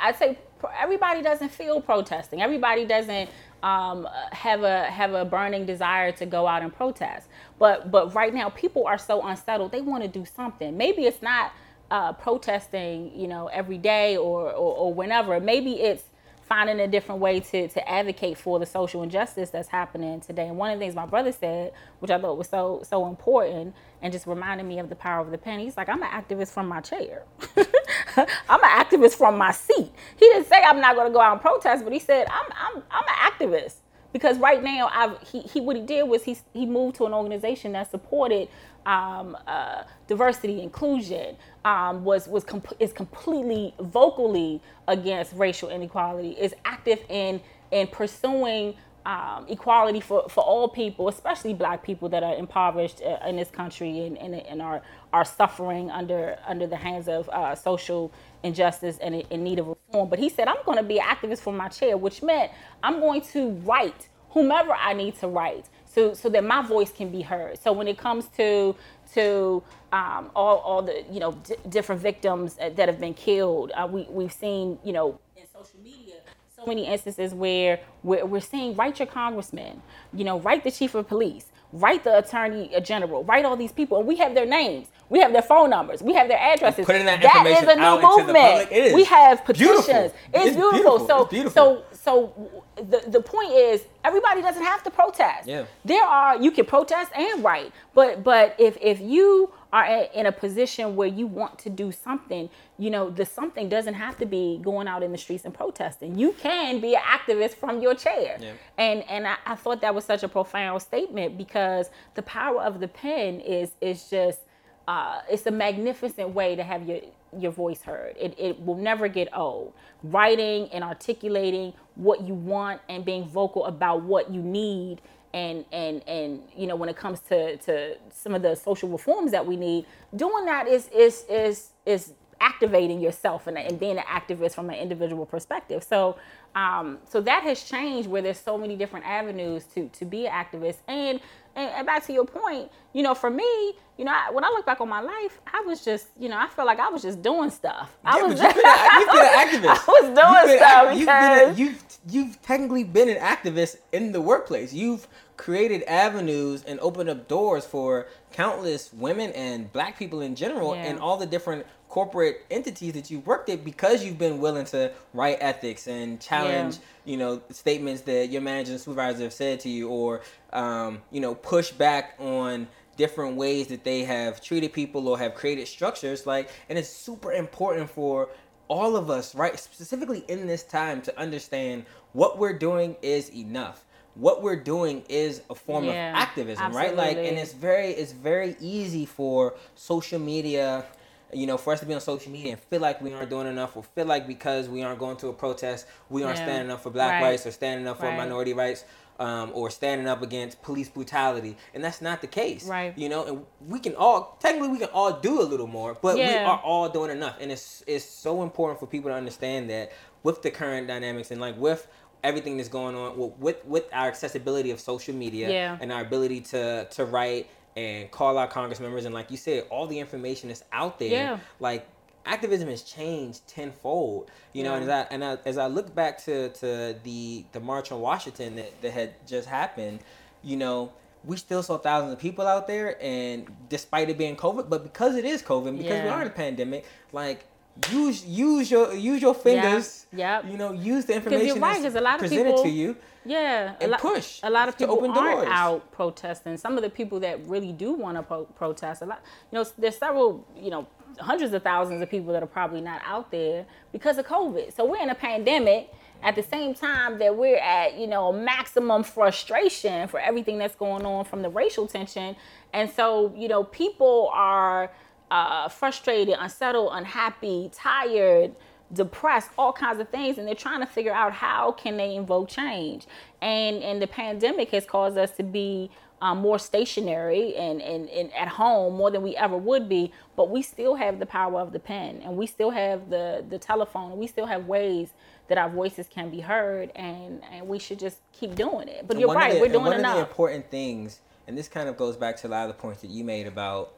I'd say everybody doesn't feel protesting. Everybody doesn't um, have a have a burning desire to go out and protest. But but right now, people are so unsettled. They want to do something. Maybe it's not uh, protesting, you know, every day or, or, or whenever. Maybe it's finding a different way to, to advocate for the social injustice that's happening today. And one of the things my brother said, which I thought was so so important and just reminded me of the power of the pen, he's like, I'm an activist from my chair. I'm an activist from my seat. He didn't say I'm not gonna go out and protest, but he said I'm I'm I'm an activist. Because right now, I've, he, he what he did was he, he moved to an organization that supported um, uh, diversity, inclusion, um, was was com- is completely vocally against racial inequality. Is active in in pursuing um, equality for, for all people, especially Black people that are impoverished uh, in this country and, and, and are are suffering under under the hands of uh, social injustice and in need of reform. But he said, I'm going to be an activist from my chair, which meant I'm going to write whomever I need to write so so that my voice can be heard. So when it comes to to um, all, all the you know d- different victims that have been killed, uh, we we've seen you know in social media so many instances where we're, we're seeing write your congressman, you know, write the chief of police, write the attorney general, write all these people, and we have their names. We have their phone numbers. We have their addresses. Putting that, that is a new movement. We have petitions. Beautiful. It's, it's beautiful. beautiful. So, it's beautiful. so, so the, the point is everybody doesn't have to protest. Yeah. There are you can protest and write, but but if if you are in a position where you want to do something, you know, the something doesn't have to be going out in the streets and protesting. You can be an activist from your chair. Yeah. And and I, I thought that was such a profound statement because the power of the pen is is just uh, it's a magnificent way to have your your voice heard. It, it will never get old. Writing and articulating what you want and being vocal about what you need and and and you know when it comes to to some of the social reforms that we need, doing that is is is is activating yourself and, and being an activist from an individual perspective. So um, so that has changed where there's so many different avenues to to be an activist and and, and back to your point, you know, for me, you know, I, when I look back on my life, I was just, you know, I felt like I was just doing stuff. I yeah, was, you've, been, a, you've been an activist. I was doing you've stuff. You've, been a, you've you've technically been an activist in the workplace. You've created avenues and opened up doors for countless women and black people in general yeah. and all the different corporate entities that you've worked at because you've been willing to write ethics and challenge yeah. you know statements that your manager and supervisor have said to you or um, you know push back on different ways that they have treated people or have created structures like and it's super important for all of us right specifically in this time to understand what we're doing is enough what we're doing is a form yeah, of activism absolutely. right like and it's very it's very easy for social media you know, for us to be on social media and feel like we aren't doing enough, or feel like because we aren't going to a protest, we aren't yeah. standing up for Black right. rights or standing up for right. minority rights. um, or standing up against police brutality, and that's not the case. Right. You know, and we can all technically we can all do a little more, but Yeah. we are all doing enough, and it's it's so important for people to understand that with the current dynamics and like with everything that's going on with with, with our accessibility of social media Yeah. and our ability to to write and call our Congress members and like you said, all the information is out there. Yeah. Like activism has changed tenfold. You know, and as I and I, as I look back to to the the march on Washington that, that had just happened, you know. We still saw thousands of people out there, and despite it being COVID, but because it is COVID, because we are in a pandemic, like use use your use your fingers. Yeah. Yep. You know, use the you're information right, that's a lot of presented people- to you. Yeah, And a lot, push A lot of people open aren't doors. out protesting. Some of the people that really do want to pro- protest, a lot, you know, there's several, you know, hundreds of thousands of people that are probably not out there because of COVID. So we're in a pandemic. At the same time that we're at, you know, maximum frustration for everything that's going on from the racial tension, and so you know, people are uh, frustrated, unsettled, unhappy, tired depressed all kinds of things and they're trying to figure out how can they invoke change. And and the pandemic has caused us to be um, more stationary and, and, and at home more than we ever would be but we still have the power of the pen and we still have the the telephone and we still have ways that our voices can be heard and and we should just keep doing it. But you're one right the- we're doing one of the important things, and this kind of goes back to a lot of the points that you made about,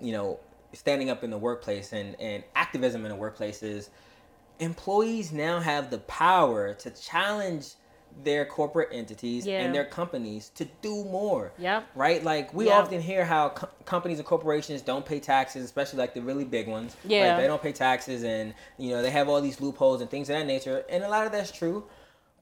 you know, standing up in the workplace and, and activism in the workplace is employees now have the power to challenge their corporate entities Yeah. and their companies to do more. Yep. Right? Like we Yep. often hear how co- companies and corporations don't pay taxes, especially like the really big ones. Yeah. Like they don't pay taxes and you know, they have all these loopholes and things of that nature. And a lot of that's true.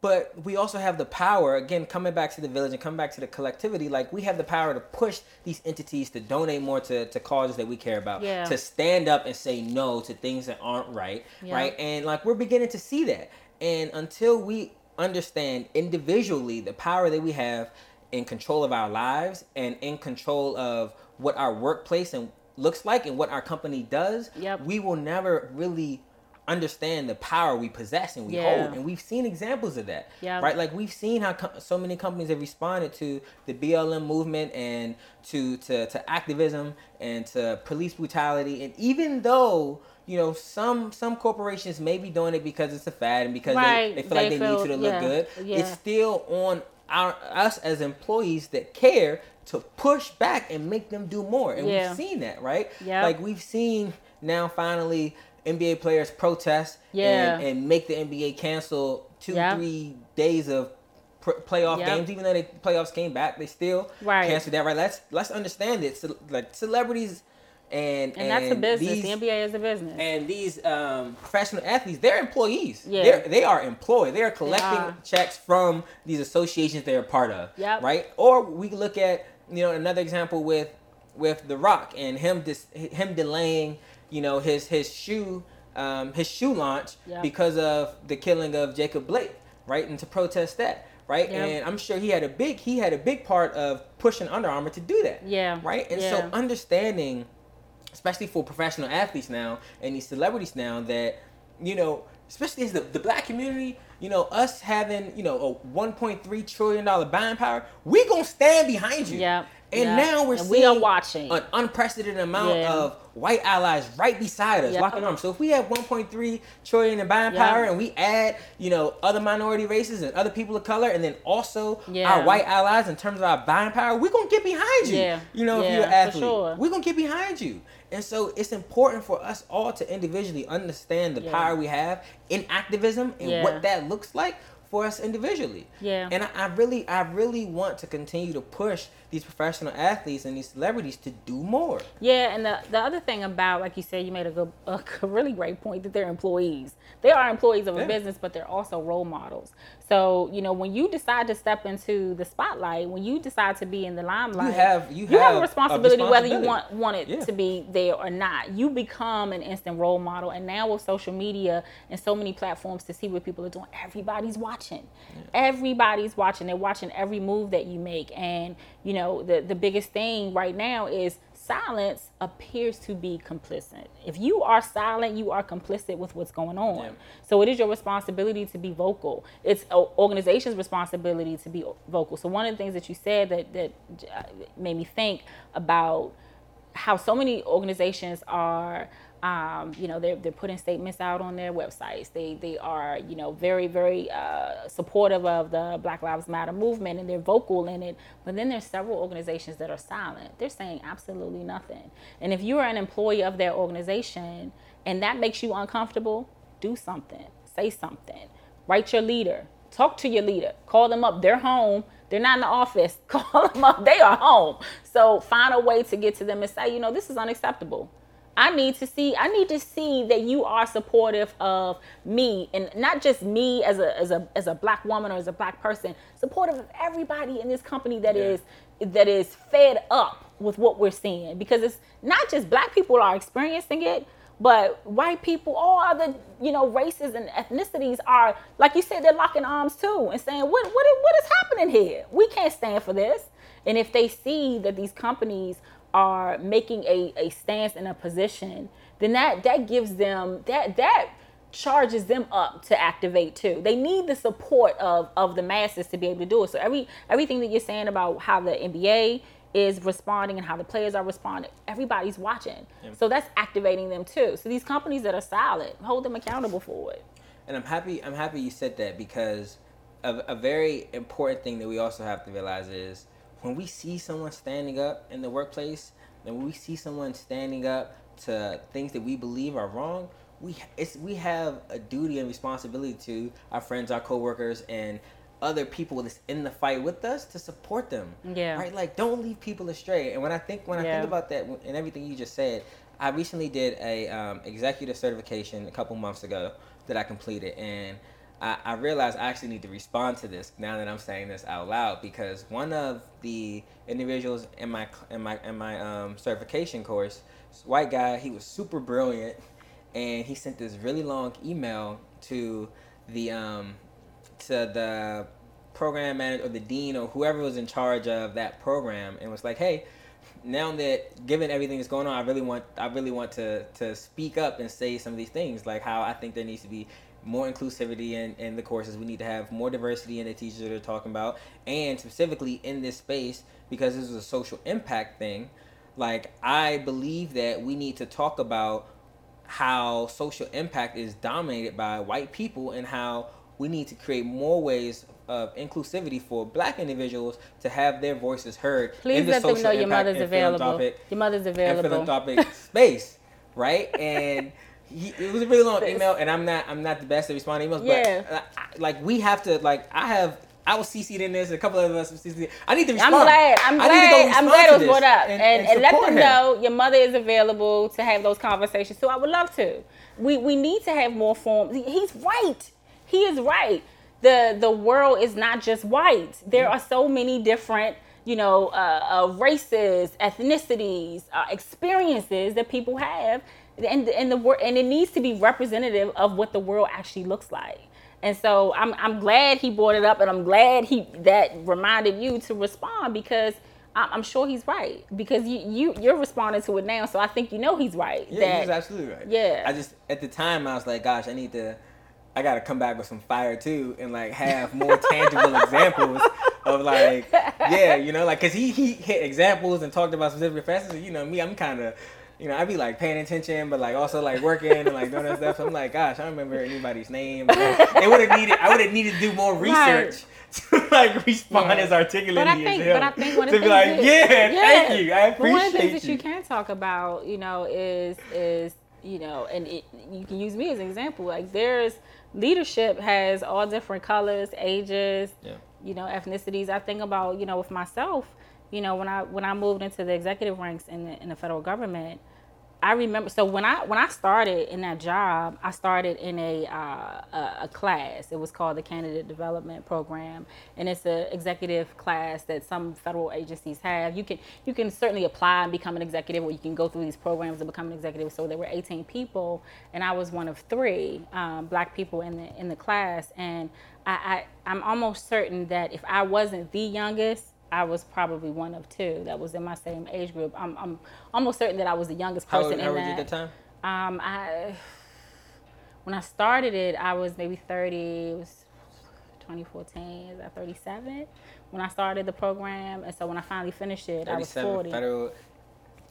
But we also have the power, again, coming back to the village and coming back to the collectivity, like we have the power to push these entities to donate more to, to causes that we care about, Yeah. to stand up and say no to things that aren't right, Yeah. right? And like we're beginning to see that. And until we understand individually the power that we have in control of our lives and in control of what our workplace and looks like and what our company does, Yep. we will never really understand the power we possess and we Yeah. hold. And we've seen examples of that, Yep. right? Like we've seen how co- so many companies have responded to the BLM movement and to, to, to activism and to police brutality. And even though you know some some corporations may be doing it because it's a fad and because Right, they, they feel like they they feel- need you to look yeah, good, yeah. it's still on our us as employees that care to push back and make them do more. And Yeah. we've seen that, right? Yep. Like we've seen now finally NBA players protest Yeah. and, and make the NBA cancel two, Yep. three days of pr- playoff Yep. games. Even though the playoffs came back, they still Right. canceled that. Right? Let's let's understand it. So, like celebrities and and that's a business these- the nba is a business and these um, professional athletes, they're employees. Yeah. They're, they are employed. They are collecting are. checks from these associations they're a part of. Yep. Right? Or we look at, you know, another example with with The Rock and him dis- him delaying, you know, his his shoe um, his shoe launch Yep. because of the killing of Jacob Blake, right? And to protest that. Right, Yep. and I'm sure he had a big he had a big part of pushing Under Armour to do that. Yeah. right, and Yeah. so understanding especially for professional athletes now and these celebrities now that you know especially as the, the black community you know us having you know a 1.3 trillion dollar buying power we gonna stand behind you Yep, and now we're And seeing we are watching. an unprecedented amount Yeah. of white allies right beside us Yep. locking arms so if we have 1.3 trillion in buying power and we add you know other minority races and other people of color and then also our white allies in terms of our buying power we're gonna get behind you Yeah. you know if you're an athlete sure. we're gonna get behind you. And so it's important for us all to individually understand the power we have in activism and what that looks like for us individually. Yeah. And I, I really, I really want to continue to push these professional athletes and these celebrities to do more. Yeah, and the, the other thing about, like you said, you made a good, a really great point that they're employees. They are employees of a Yeah. business, but they're also role models. So, you know, when you decide to step into the spotlight, when you decide to be in the limelight, you have- you have, have a a responsibility, whether you want want it Yeah. to be there or not. You become an instant role model, and now with social media and so many platforms to see what people are doing, everybody's watching. Everybody's watching. They're watching every move that you make, and you know the the biggest thing right now is silence appears to be complicit. If you are silent, you are complicit with what's going on. Yeah. So it is your responsibility to be vocal. It's organization's responsibility to be vocal. So one of the things that you said that that uh, made me think about how so many organizations are um, you know, they're, they're putting statements out on their websites. They, they are, you know, very, very uh, supportive of the Black Lives Matter movement and they're vocal in it. But then there's several organizations that are silent. They're saying absolutely nothing. And if you are an employee of their organization and that makes you uncomfortable, do something, say something, write your leader, talk to your leader, call them up. They're home. They're not in the office. Call them up. They are home. So find a way to get to them and say, you know, this is unacceptable I need to see I need to see that you are supportive of me and not just me as a as a as a black woman or as a black person, supportive of everybody in this company that yeah. is that is fed up with what we're seeing because it's not just black people are experiencing it, but white people, all other you know races and ethnicities are like you said they're locking arms too and saying what what what is happening here? We can't stand for this. And if they see that these companies are making a, a stance in a position, then that that gives them that that charges them up to activate too. They need the support of of the masses to be able to do it. So every everything that you're saying about how the NBA is responding and how the players are responding, everybody's watching. Yeah. So that's activating them too. So these companies that are solid, hold them accountable for it. And I'm happy I'm happy you said that because a, a very important thing that we also have to realize is when we see someone standing up in the workplace and when we see someone standing up to things that we believe are wrong, we it's we have a duty and responsibility to our friends, our coworkers, and other people that's in the fight with us to support them. Yeah. Right. Like, don't leave people astray. And when I think when I think about that and everything you just said, I recently did a um, executive certification a couple months ago that I completed, and I, I I actually need to respond to this now that I'm saying this out loud because one of the individuals in my in my in my um, certification course, white guy, he was super brilliant, and he sent this really long email to the um, to the program manager or the dean or whoever was in charge of that program and was like, hey, now that given everything that's going on, I really want I really want to to speak up and say some of these things like how I think there needs to be more inclusivity in, in the courses. We need to have more diversity in the teachers that are talking about, and specifically in this space because this is a social impact thing. Like I believe that we need to talk about how social impact is dominated by white people and how we need to create more ways of inclusivity for black individuals to have their voices heard Please in the let social them know your mother's available. Your mother's available. philanthropic space, right? And it was a really long email, and I'm not I'm not the best at responding emails. Yeah. But uh, like we have to like I have I was CC'd in this. And a couple of us was CC'd. I need to respond. I'm glad. I'm glad. I'm glad it was brought up, and, and, and, and let them know your mother is available to have those conversations. So I would love to. We we need to have more forms. He's right. He is right. The the world is not just white. There are so many different you know, uh, uh, races, ethnicities, uh, experiences that people have and and the word and it needs to be representative of what the world actually looks like. And so I'm I'm glad he brought it up, and I'm glad he that reminded you to respond because I'm sure he's right because you you you're responding to it now, so I think you know he's right. Yeah, that, he's absolutely right. Yeah. I just at the time I was like, gosh, I need to, I got to come back with some fire too, and like have more tangible examples of like, yeah, you know, like because he he hit examples and talked about specific facets. You know, me, I'm kind of you know, I'd be like paying attention, but like also like working and like doing that stuff. So I'm like, gosh, I don't remember anybody's name. They would have needed, I would have needed to do more research right. to like respond yeah. as articulately but I think, as him. But I think one of to be like, that, yeah, yeah, thank you, I appreciate but one of the things you. that you can talk about, you know, is is you know, and it, you can use me as an example. Like there's leadership has all different colors, ages, yeah. you know, ethnicities. I think about you know with myself you know when i when i moved into the executive ranks in the, in the federal government I remember. So when I when I started in that job, I started in a uh, a, class. It was called the Candidate Development Program, and it's an executive class that some federal agencies have. You can you can certainly apply and become an executive, or you can go through these programs and become an executive. So there were 18 people, and I was one of three um, black people in the in the class, and I, I I'm almost certain that if I wasn't the youngest, I was probably one of two that was in my same age group. I'm, I'm almost certain that I was the youngest person how, in that. How old at the time? Um, I when I started it, I was maybe 30. It was 2014. Is that 37? When I started the program, and so when I finally finished it, I was 40. Federal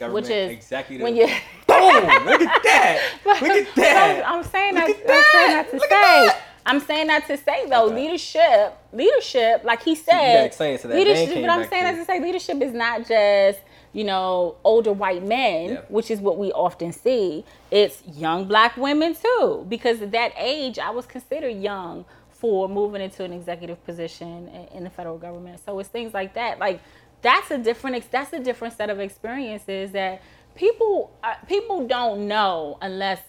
which is exactly when you boom. Look at that. Look at that. I'm, saying that. I'm saying that to say. I'm saying that to say though, okay. leadership, leadership, like he said, leadership. But I'm saying that to say leadership is not just you know older white men, yeah. which is what we often see. It's young black women too, because at that age, I was considered young for moving into an executive position in the federal government. So it's things like that, like that's a different that's a different set of experiences that people uh, people don't know unless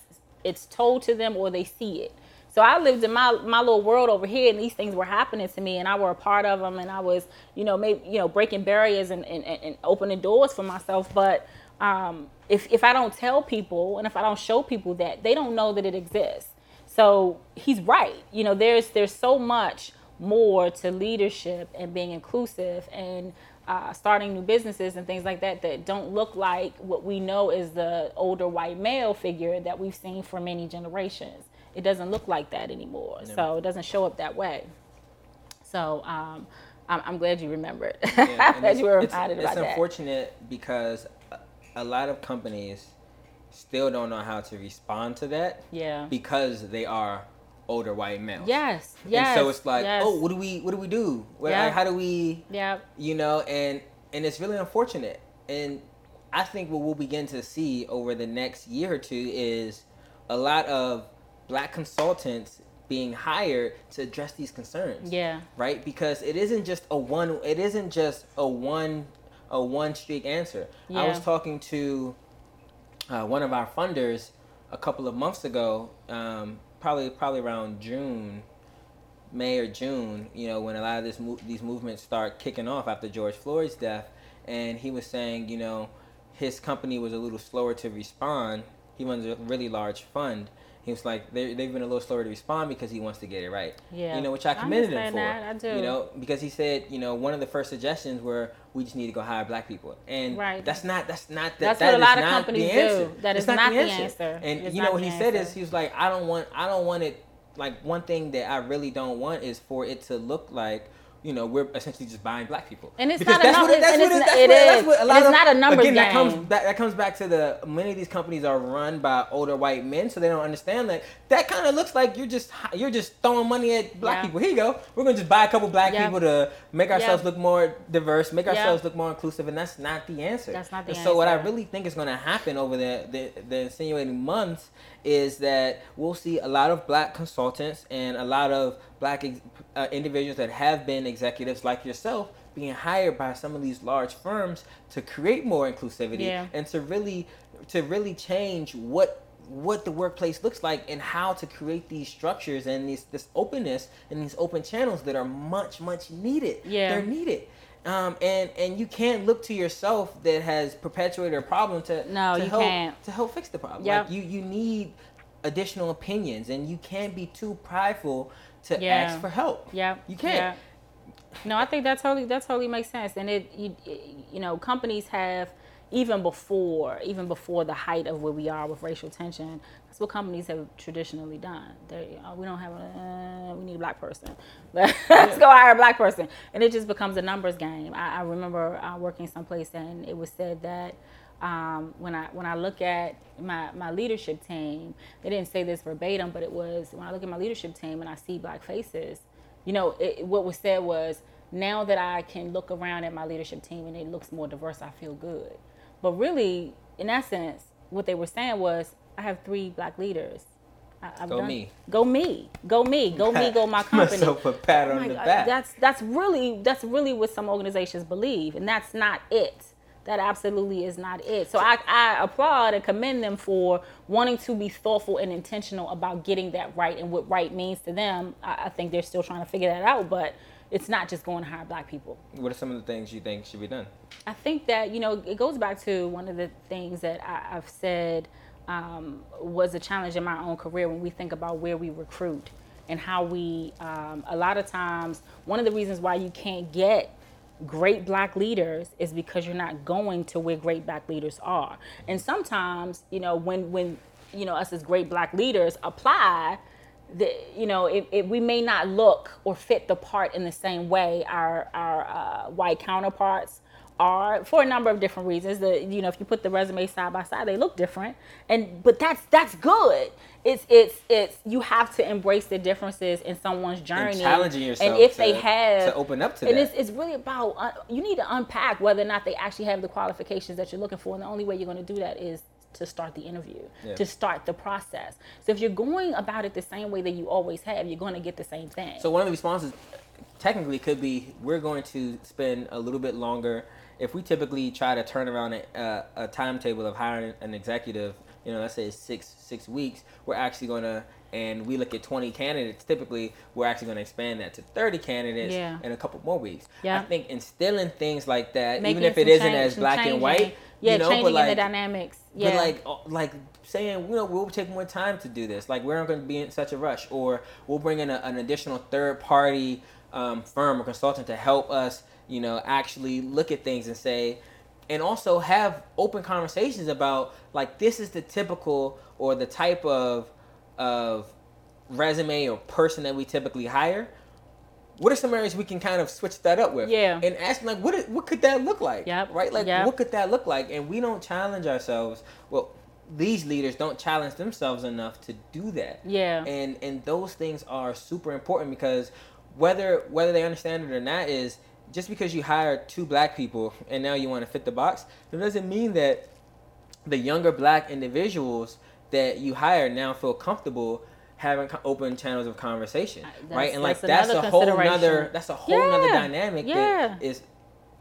it's told to them or they see it. So I lived in my my little world over here, and these things were happening to me, and I were a part of them, and I was, you know, maybe you know breaking barriers and, and, and opening doors for myself. But um, if if I don't tell people, and if I don't show people that, they don't know that it exists. So he's right. You know, there's there's so much more to leadership and being inclusive and uh, starting new businesses and things like that that don't look like what we know is the older white male figure that we've seen for many generations. It doesn't look like that anymore. Yeah. So it doesn't show up that way. So um, I'm, I'm, glad you remembered. Yeah, that you were reminded it's, about It's unfortunate because a lot of companies still don't know how to respond to that. Yeah. Because they are older white males. Yes, yes. And so it's like, yes. oh, what do we, what do we do? Yeah. How do we, yeah. You know, and and it's really unfortunate. And I think what we'll begin to see over the next year or two is a lot of black consultants being hired to address these concerns. Yeah. Right? Because it isn't just a one. It isn't just a one a one streak answer. Yeah. I was talking to uh, one of our funders a couple of months ago. Um, probably probably around June, May or June, you know, when a lot of this these movements start kicking off after George Floyd's death, and he was saying, you know, his company was a little slower to respond. He runs a really large fund, he was like they've been a little slower to respond because he wants to get it right. Yeah, you know, which I commended I him for. That. I do. You know, because he said, you know, one of the first suggestions were we just need to go hire black people, and right. that's not that's not the, that's that what a lot of companies do. That is not, not, the answer. answer. And it's you know what he said is he was like, I don't want I don't want it like one thing that I really don't want is for it to look like you know, we're essentially just buying black people. And it's because not that's a, what that's what that's it. That's what a lot it's of, not a numbers again, game. That comes, that, that comes back to the many of these companies are run by older white men, so they don't understand that. That kind of looks like you're just you're just throwing money at black yeah. people. Here you go. We're gonna just buy a couple black people to make ourselves look more diverse, make ourselves look more inclusive, and that's not the answer. That's not the and answer. So what I really think is gonna happen over the the, the insinuating months is that we'll see a lot of black consultants and a lot of black uh, individuals that have been executives like yourself being hired by some of these large firms to create more inclusivity yeah. and to really to really change what what the workplace looks like and how to create these structures and these this openness and these open channels that are much much needed. Yeah. They're needed um, and and you can't look to yourself that has perpetuated a problem to no to you help, can't to help fix the problem. Yep. Like you you need additional opinions, and you can't be too prideful to yeah. ask for help. Yeah, you can't. Yeah. No, I think that totally that totally makes sense, and it you, you know companies have even before even before the height of where we are with racial tension what companies have traditionally done. They oh, we don't have a uh, we need a black person. Let's go hire a black person. And it just becomes a numbers game. I, I remember uh, working someplace and it was said that um, when I when I look at my, my leadership team, they didn't say this verbatim, but it was when I look at my leadership team and I see black faces, you know, it, what was said was now that I can look around at my leadership team and it looks more diverse, I feel good. But really, in essence, what they were saying was, I have three black leaders. I, go done, me. Go me. Go me. Go me. Go my company. Myself a pat oh on oh the God, back. That's that's really that's really what some organizations believe, and that's not it. That absolutely is not it. So I, I applaud and commend them for wanting to be thoughtful and intentional about getting that right and what right means to them. I, I think they're still trying to figure that out, but it's not just going to hire black people. What are some of the things you think should be done? I think that, you know, it goes back to one of the things that I, have said um, was a challenge in my own career when we think about where we recruit and how we, um, a lot of times, one of the reasons why you can't get great black leaders is because you're not going to where great black leaders are. And sometimes, you know, when when you know us as great black leaders apply, the, you know, it, it, we may not look or fit the part in the same way our our uh, white counterparts are for a number of different reasons. The you know if you put the resume side by side, they look different, and but that's that's good. It's it's it's you have to embrace the differences in someone's journey, and challenging yourself, and if to, they have to open up to that and that. it's, it's really about uh, you need to unpack whether or not they actually have the qualifications that you're looking for, and the only way you're going to do that is to start the interview, yeah. to start the process. So if you're going about it the same way that you always have, you're going to get the same thing. So one of the responses technically could be we're going to spend a little bit longer if we typically try to turn around a, a, timetable of hiring an executive, you know, let's say six six weeks, we're actually going to and we look at 20 candidates typically we're actually going to expand that to 30 candidates yeah. in a couple more weeks yeah. i think instilling things like that Making even if it isn't change, as black changing. and white yeah you know, changing but like, the dynamics yeah but like uh, like saying you know we'll take more time to do this like we're not going to be in such a rush or we'll bring in a, an additional third party um, firm or consultant to help us you know, actually look at things and say, and also have open conversations about like this is the typical or the type of of resume or person that we typically hire. What are some areas we can kind of switch that up with? Yeah. And ask like what what could that look like? Yeah. Right? Like yep. what could that look like? And we don't challenge ourselves. Well, these leaders don't challenge themselves enough to do that. Yeah. And and those things are super important because whether whether they understand it or not is just because you hire two black people and now you want to fit the box, that doesn't mean that the younger black individuals that you hire now feel comfortable having open channels of conversation, uh, that's, right? And like that's, that's a whole nother that's a whole yeah. nother dynamic yeah. that is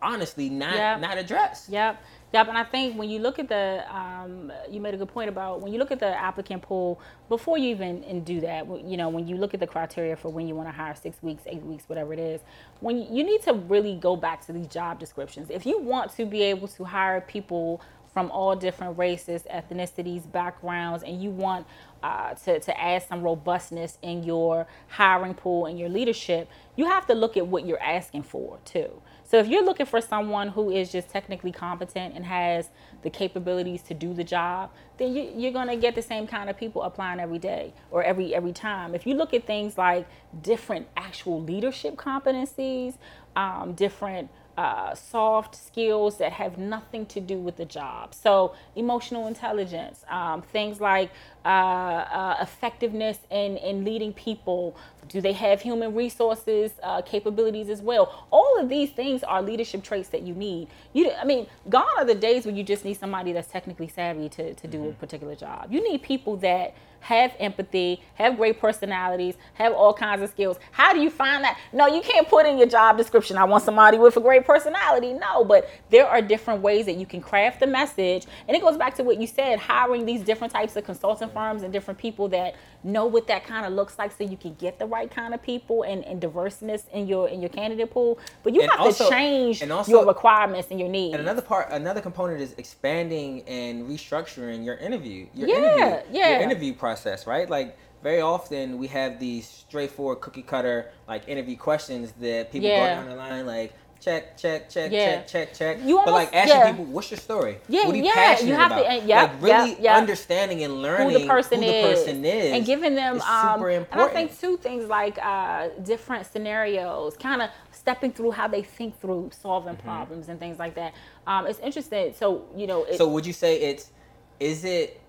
honestly not yep. not addressed. Yep. Yep, and I think when you look at the, um, you made a good point about when you look at the applicant pool before you even and do that. You know, when you look at the criteria for when you want to hire six weeks, eight weeks, whatever it is, when you, you need to really go back to these job descriptions. If you want to be able to hire people from all different races, ethnicities, backgrounds, and you want uh, to, to add some robustness in your hiring pool and your leadership, you have to look at what you're asking for too. So if you're looking for someone who is just technically competent and has the capabilities to do the job, then you, are going to get the same kind of people applying every day or every every time. If you look at things like different actual leadership competencies, um, different uh, soft skills that have nothing to do with the job. So, emotional intelligence, um, things like uh, uh, effectiveness in, in leading people. Do they have human resources uh, capabilities as well? All of these things are leadership traits that you need. You, I mean, gone are the days when you just need somebody that's technically savvy to, to do mm-hmm. a particular job. You need people that have empathy, have great personalities, have all kinds of skills. How do you find that? No, you can't put in your job description, I want somebody with a great personality. No, but there are different ways that you can craft the message. And it goes back to what you said hiring these different types of consulting firms and different people that know what that kind of looks like so you can get the right kind of people and, and diverseness in your in your candidate pool. But you and have also, to change and also, your requirements and your needs. And another part another component is expanding and restructuring your interview. Your yeah, interview yeah. your interview process, right? Like very often we have these straightforward cookie cutter like interview questions that people yeah. go down the line like check, check, check, yeah. check, check, check. You almost, but like asking yeah. people, what's your story? Yeah, what are you yeah. passionate you have about? To, yeah, like really understanding and learning who the person, who the is, person is, and giving them is um, super important. And I think two things like uh, different scenarios, kind of stepping through how they think through solving mm-hmm. problems and things like that. Um, it's interesting. So you know. It, so would you say it's is it,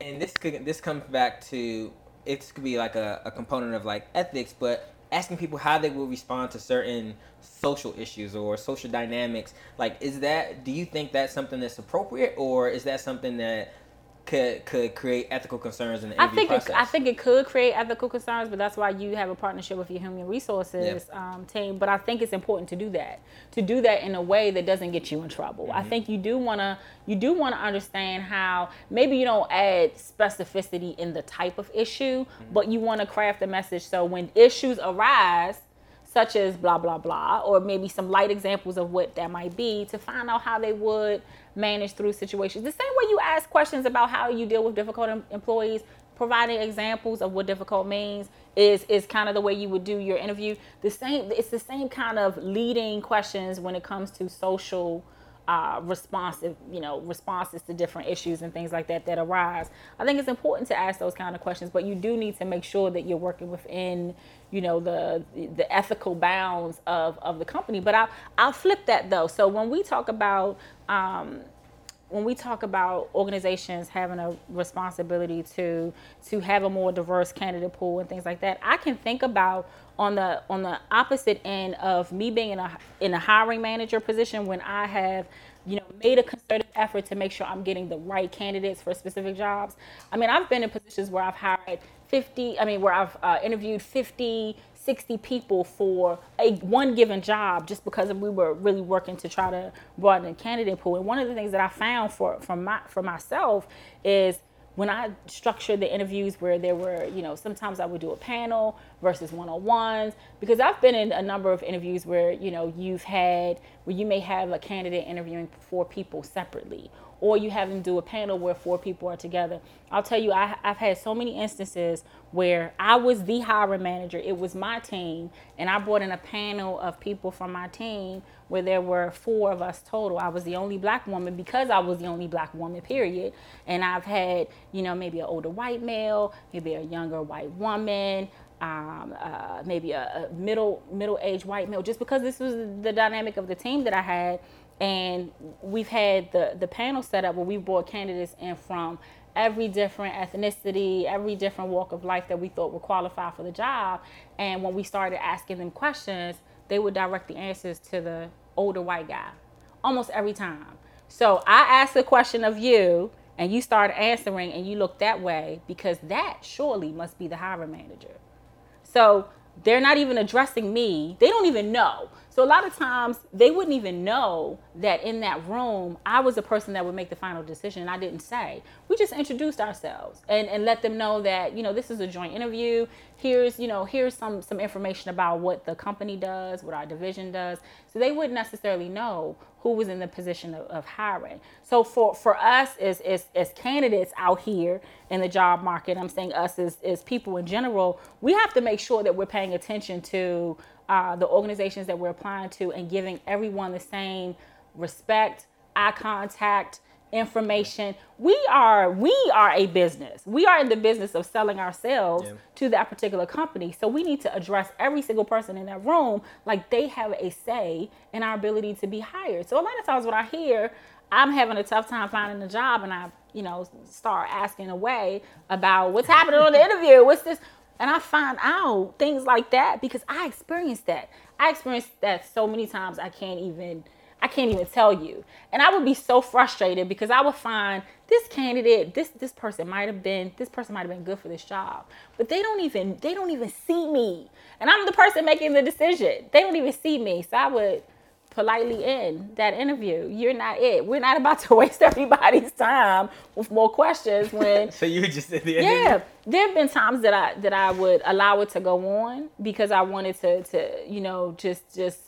and this could this comes back to it could be like a, a component of like ethics, but asking people how they will respond to certain social issues or social dynamics. Like is that do you think that's something that's appropriate or is that something that could could create ethical concerns in the I think process. It, I think it could create ethical concerns, but that's why you have a partnership with your human resources yeah. um, team. But I think it's important to do that, to do that in a way that doesn't get you in trouble. Mm-hmm. I think you do wanna you do wanna understand how maybe you don't add specificity in the type of issue, mm-hmm. but you want to craft a message so when issues arise such as blah blah blah or maybe some light examples of what that might be to find out how they would manage through situations the same way you ask questions about how you deal with difficult em- employees providing examples of what difficult means is is kind of the way you would do your interview. The same it's the same kind of leading questions when it comes to social uh, responsive, you know, responses to different issues and things like that that arise. I think it's important to ask those kind of questions, but you do need to make sure that you're working within, you know, the the ethical bounds of, of the company. But I'll I'll flip that though. So when we talk about um, when we talk about organizations having a responsibility to to have a more diverse candidate pool and things like that, I can think about on the on the opposite end of me being in a in a hiring manager position when I have you know made a concerted effort to make sure I'm getting the right candidates for specific jobs. I mean, I've been in positions where I've hired 50, I mean, where I've uh, interviewed 50 60 people for a one given job just because we were really working to try to broaden the candidate pool. And one of the things that I found for from my for myself is when I structured the interviews where there were, you know, sometimes I would do a panel versus one-on-ones because I've been in a number of interviews where, you know, you've had where you may have a candidate interviewing four people separately or you have them do a panel where four people are together. I'll tell you, I, have had so many instances where I was the hiring manager, it was my team, and I brought in a panel of people from my team where there were four of us total. I was the only black woman because I was the only black woman, period. And I've had, you know, maybe an older white male, maybe a younger white woman. Um, uh, maybe a, a middle middle aged white male, just because this was the dynamic of the team that I had, and we've had the the panel set up where we brought candidates in from every different ethnicity, every different walk of life that we thought would qualify for the job. And when we started asking them questions, they would direct the answers to the older white guy almost every time. So I asked a question of you, and you started answering, and you look that way because that surely must be the hiring manager. So they're not even addressing me. They don't even know. So a lot of times they wouldn't even know that in that room I was the person that would make the final decision I didn't say. We just introduced ourselves and, and let them know that, you know, this is a joint interview. Here's, you know, here's some some information about what the company does, what our division does. So they wouldn't necessarily know who was in the position of, of hiring. So for, for us as, as, as candidates out here in the job market, I'm saying us as, as people in general, we have to make sure that we're paying attention to uh, the organizations that we're applying to and giving everyone the same respect, eye contact, information. We are we are a business. We are in the business of selling ourselves yeah. to that particular company. So we need to address every single person in that room like they have a say in our ability to be hired. So a lot of times when I hear I'm having a tough time finding a job and I, you know, start asking away about what's happening on the interview. What's this? And I find out things like that because I experienced that. I experienced that so many times I can't even I can't even tell you. And I would be so frustrated because I would find this candidate, this this person might have been this person might have been good for this job, but they don't even they don't even see me. And I'm the person making the decision. They don't even see me. So I would politely end that interview. You're not it. We're not about to waste everybody's time with more questions when So you just did the interview? Yeah. There have been times that I that I would allow it to go on because I wanted to to, you know, just just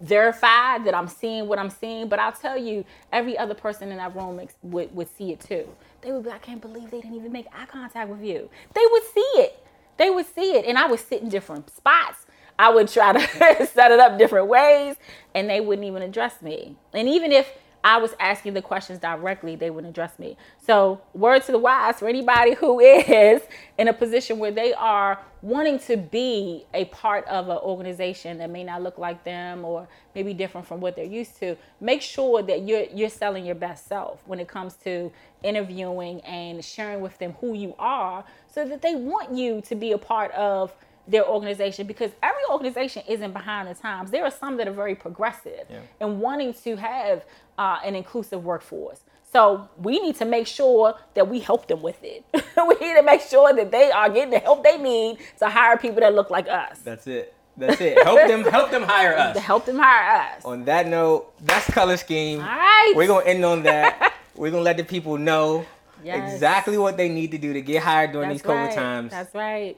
verify that I'm seeing what I'm seeing. But I'll tell you, every other person in that room would, would see it too. They would be, I can't believe they didn't even make eye contact with you. They would see it. They would see it. And I would sit in different spots I would try to set it up different ways and they wouldn't even address me. And even if I was asking the questions directly, they wouldn't address me. So, word to the wise for anybody who is in a position where they are wanting to be a part of an organization that may not look like them or maybe different from what they're used to, make sure that you're you're selling your best self when it comes to interviewing and sharing with them who you are so that they want you to be a part of their organization because every organization isn't behind the times. There are some that are very progressive yeah. and wanting to have uh, an inclusive workforce. So we need to make sure that we help them with it. we need to make sure that they are getting the help they need to hire people that look like us. That's it. That's it. Help them. Help them hire us. Help them hire us. On that note, that's color scheme. All right. We're gonna end on that. We're gonna let the people know yes. exactly what they need to do to get hired during that's these COVID right. times. That's right.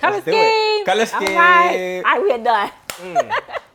Color scheme. Color scheme. All right. All right, we are done. Mm.